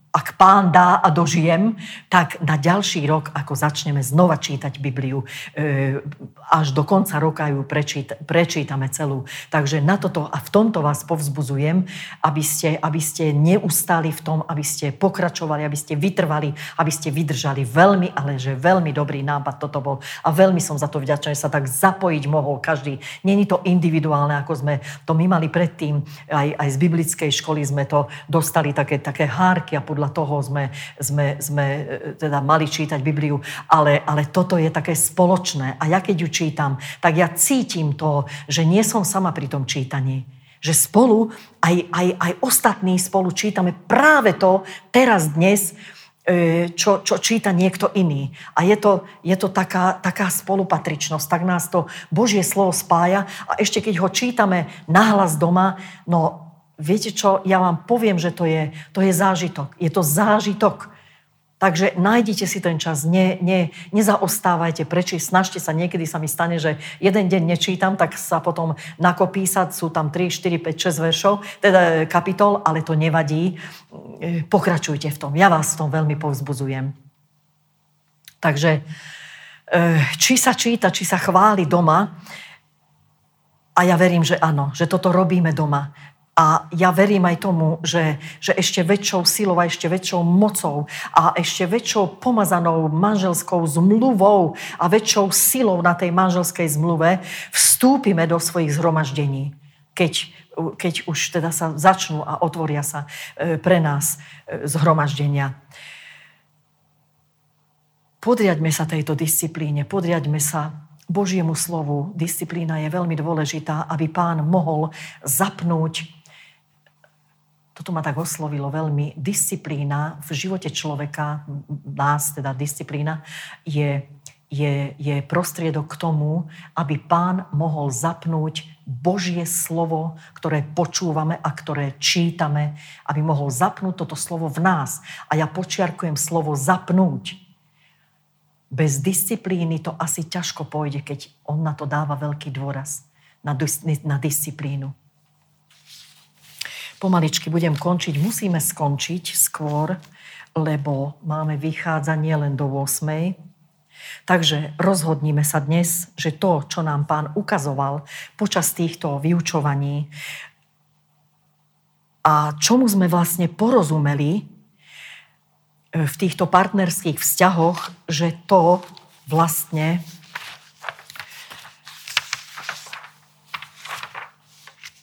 ak pán dá a dožijem, tak na ďalší rok, ako začneme znova čítať Bibliu, e, až do konca roka ju prečít, prečítame celú. Takže na toto a v tomto vás povzbuzujem, aby ste, aby ste neustali v tom, aby ste pokračovali, aby ste vytrvali, aby ste vydržali. Veľmi, ale že veľmi dobrý nápad toto bol. A veľmi som za to vďačná, že sa tak zapojiť mohol každý. Není to individuálne, ako sme to my mali predtým. Aj, aj z biblickej školy sme to dostali také, také hárky a podľa toho sme, sme, sme e, teda mali čítať Bibliu, ale, ale toto je také spoločné. A ja keď ju čítam, tak ja cítim to, že nie som sama pri tom čítaní. Že spolu, aj, aj, aj ostatní spolu čítame práve to teraz, dnes, e, čo, čo číta niekto iný. A je to, je to taká, taká spolupatričnosť, tak nás to Božie slovo spája a ešte keď ho čítame nahlas doma, no Viete čo, ja vám poviem, že to je, to je zážitok. Je to zážitok. Takže nájdite si ten čas, ne, ne, nezaostávajte, preči, snažte sa, niekedy sa mi stane, že jeden deň nečítam, tak sa potom nakopísať, sú tam 3, 4, 5, 6 veršov, teda kapitol, ale to nevadí. Pokračujte v tom, ja vás v tom veľmi povzbuzujem. Takže eh, či sa číta, či sa chváli doma, a ja verím, že áno, že toto robíme doma. A ja verím aj tomu, že, že ešte väčšou silou a ešte väčšou mocou a ešte väčšou pomazanou manželskou zmluvou a väčšou silou na tej manželskej zmluve vstúpime do svojich zhromaždení, keď, keď už teda sa začnú a otvoria sa e, pre nás e, zhromaždenia. Podriaďme sa tejto disciplíne, podriaďme sa Božiemu slovu. Disciplína je veľmi dôležitá, aby pán mohol zapnúť toto ma tak oslovilo veľmi. Disciplína v živote človeka, nás teda disciplína, je, je, je prostriedok k tomu, aby pán mohol zapnúť Božie slovo, ktoré počúvame a ktoré čítame, aby mohol zapnúť toto slovo v nás. A ja počiarkujem slovo zapnúť bez disciplíny to asi ťažko pôjde, keď on na to dáva veľký dôraz, na, na disciplínu. Pomaličky budem končiť. Musíme skončiť skôr, lebo máme vychádzanie len do 8. Takže rozhodníme sa dnes, že to, čo nám pán ukazoval počas týchto vyučovaní a čomu sme vlastne porozumeli, v týchto partnerských vzťahoch, že to vlastne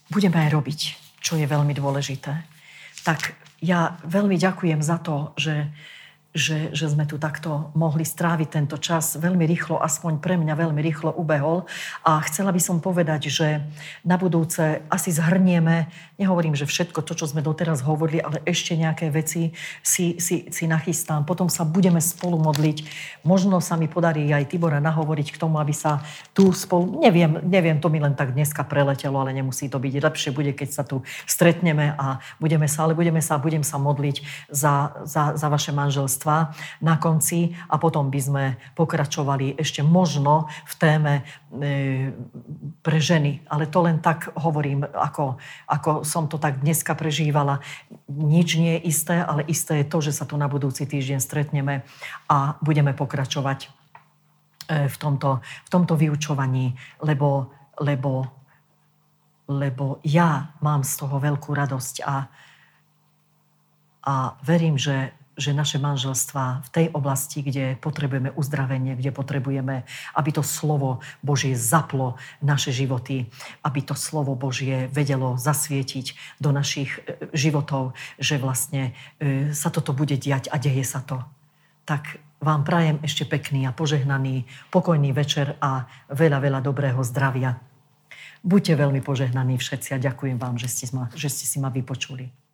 budeme aj robiť, čo je veľmi dôležité. Tak ja veľmi ďakujem za to, že že, že sme tu takto mohli stráviť tento čas. Veľmi rýchlo, aspoň pre mňa veľmi rýchlo ubehol. A chcela by som povedať, že na budúce asi zhrnieme, nehovorím, že všetko to, čo sme doteraz hovorili, ale ešte nejaké veci si, si, si nachystám. Potom sa budeme spolu modliť. Možno sa mi podarí aj Tibora nahovoriť k tomu, aby sa tu spolu... Neviem, neviem, to mi len tak dneska preletelo, ale nemusí to byť. Lepšie bude, keď sa tu stretneme a budeme sa, ale budeme sa, budem sa modliť za, za, za vaše manželstvo manželstva na konci a potom by sme pokračovali ešte možno v téme e, pre ženy. Ale to len tak hovorím, ako, ako som to tak dneska prežívala. Nič nie je isté, ale isté je to, že sa tu na budúci týždeň stretneme a budeme pokračovať e, v tomto, v tomto vyučovaní, lebo, lebo, lebo ja mám z toho veľkú radosť a, a verím, že že naše manželstva v tej oblasti, kde potrebujeme uzdravenie, kde potrebujeme, aby to slovo Božie zaplo naše životy, aby to slovo Božie vedelo zasvietiť do našich e, životov, že vlastne e, sa toto bude diať a deje sa to. Tak vám prajem ešte pekný a požehnaný, pokojný večer a veľa, veľa dobrého zdravia. Buďte veľmi požehnaní všetci a ďakujem vám, že ste, ma, že ste si ma vypočuli.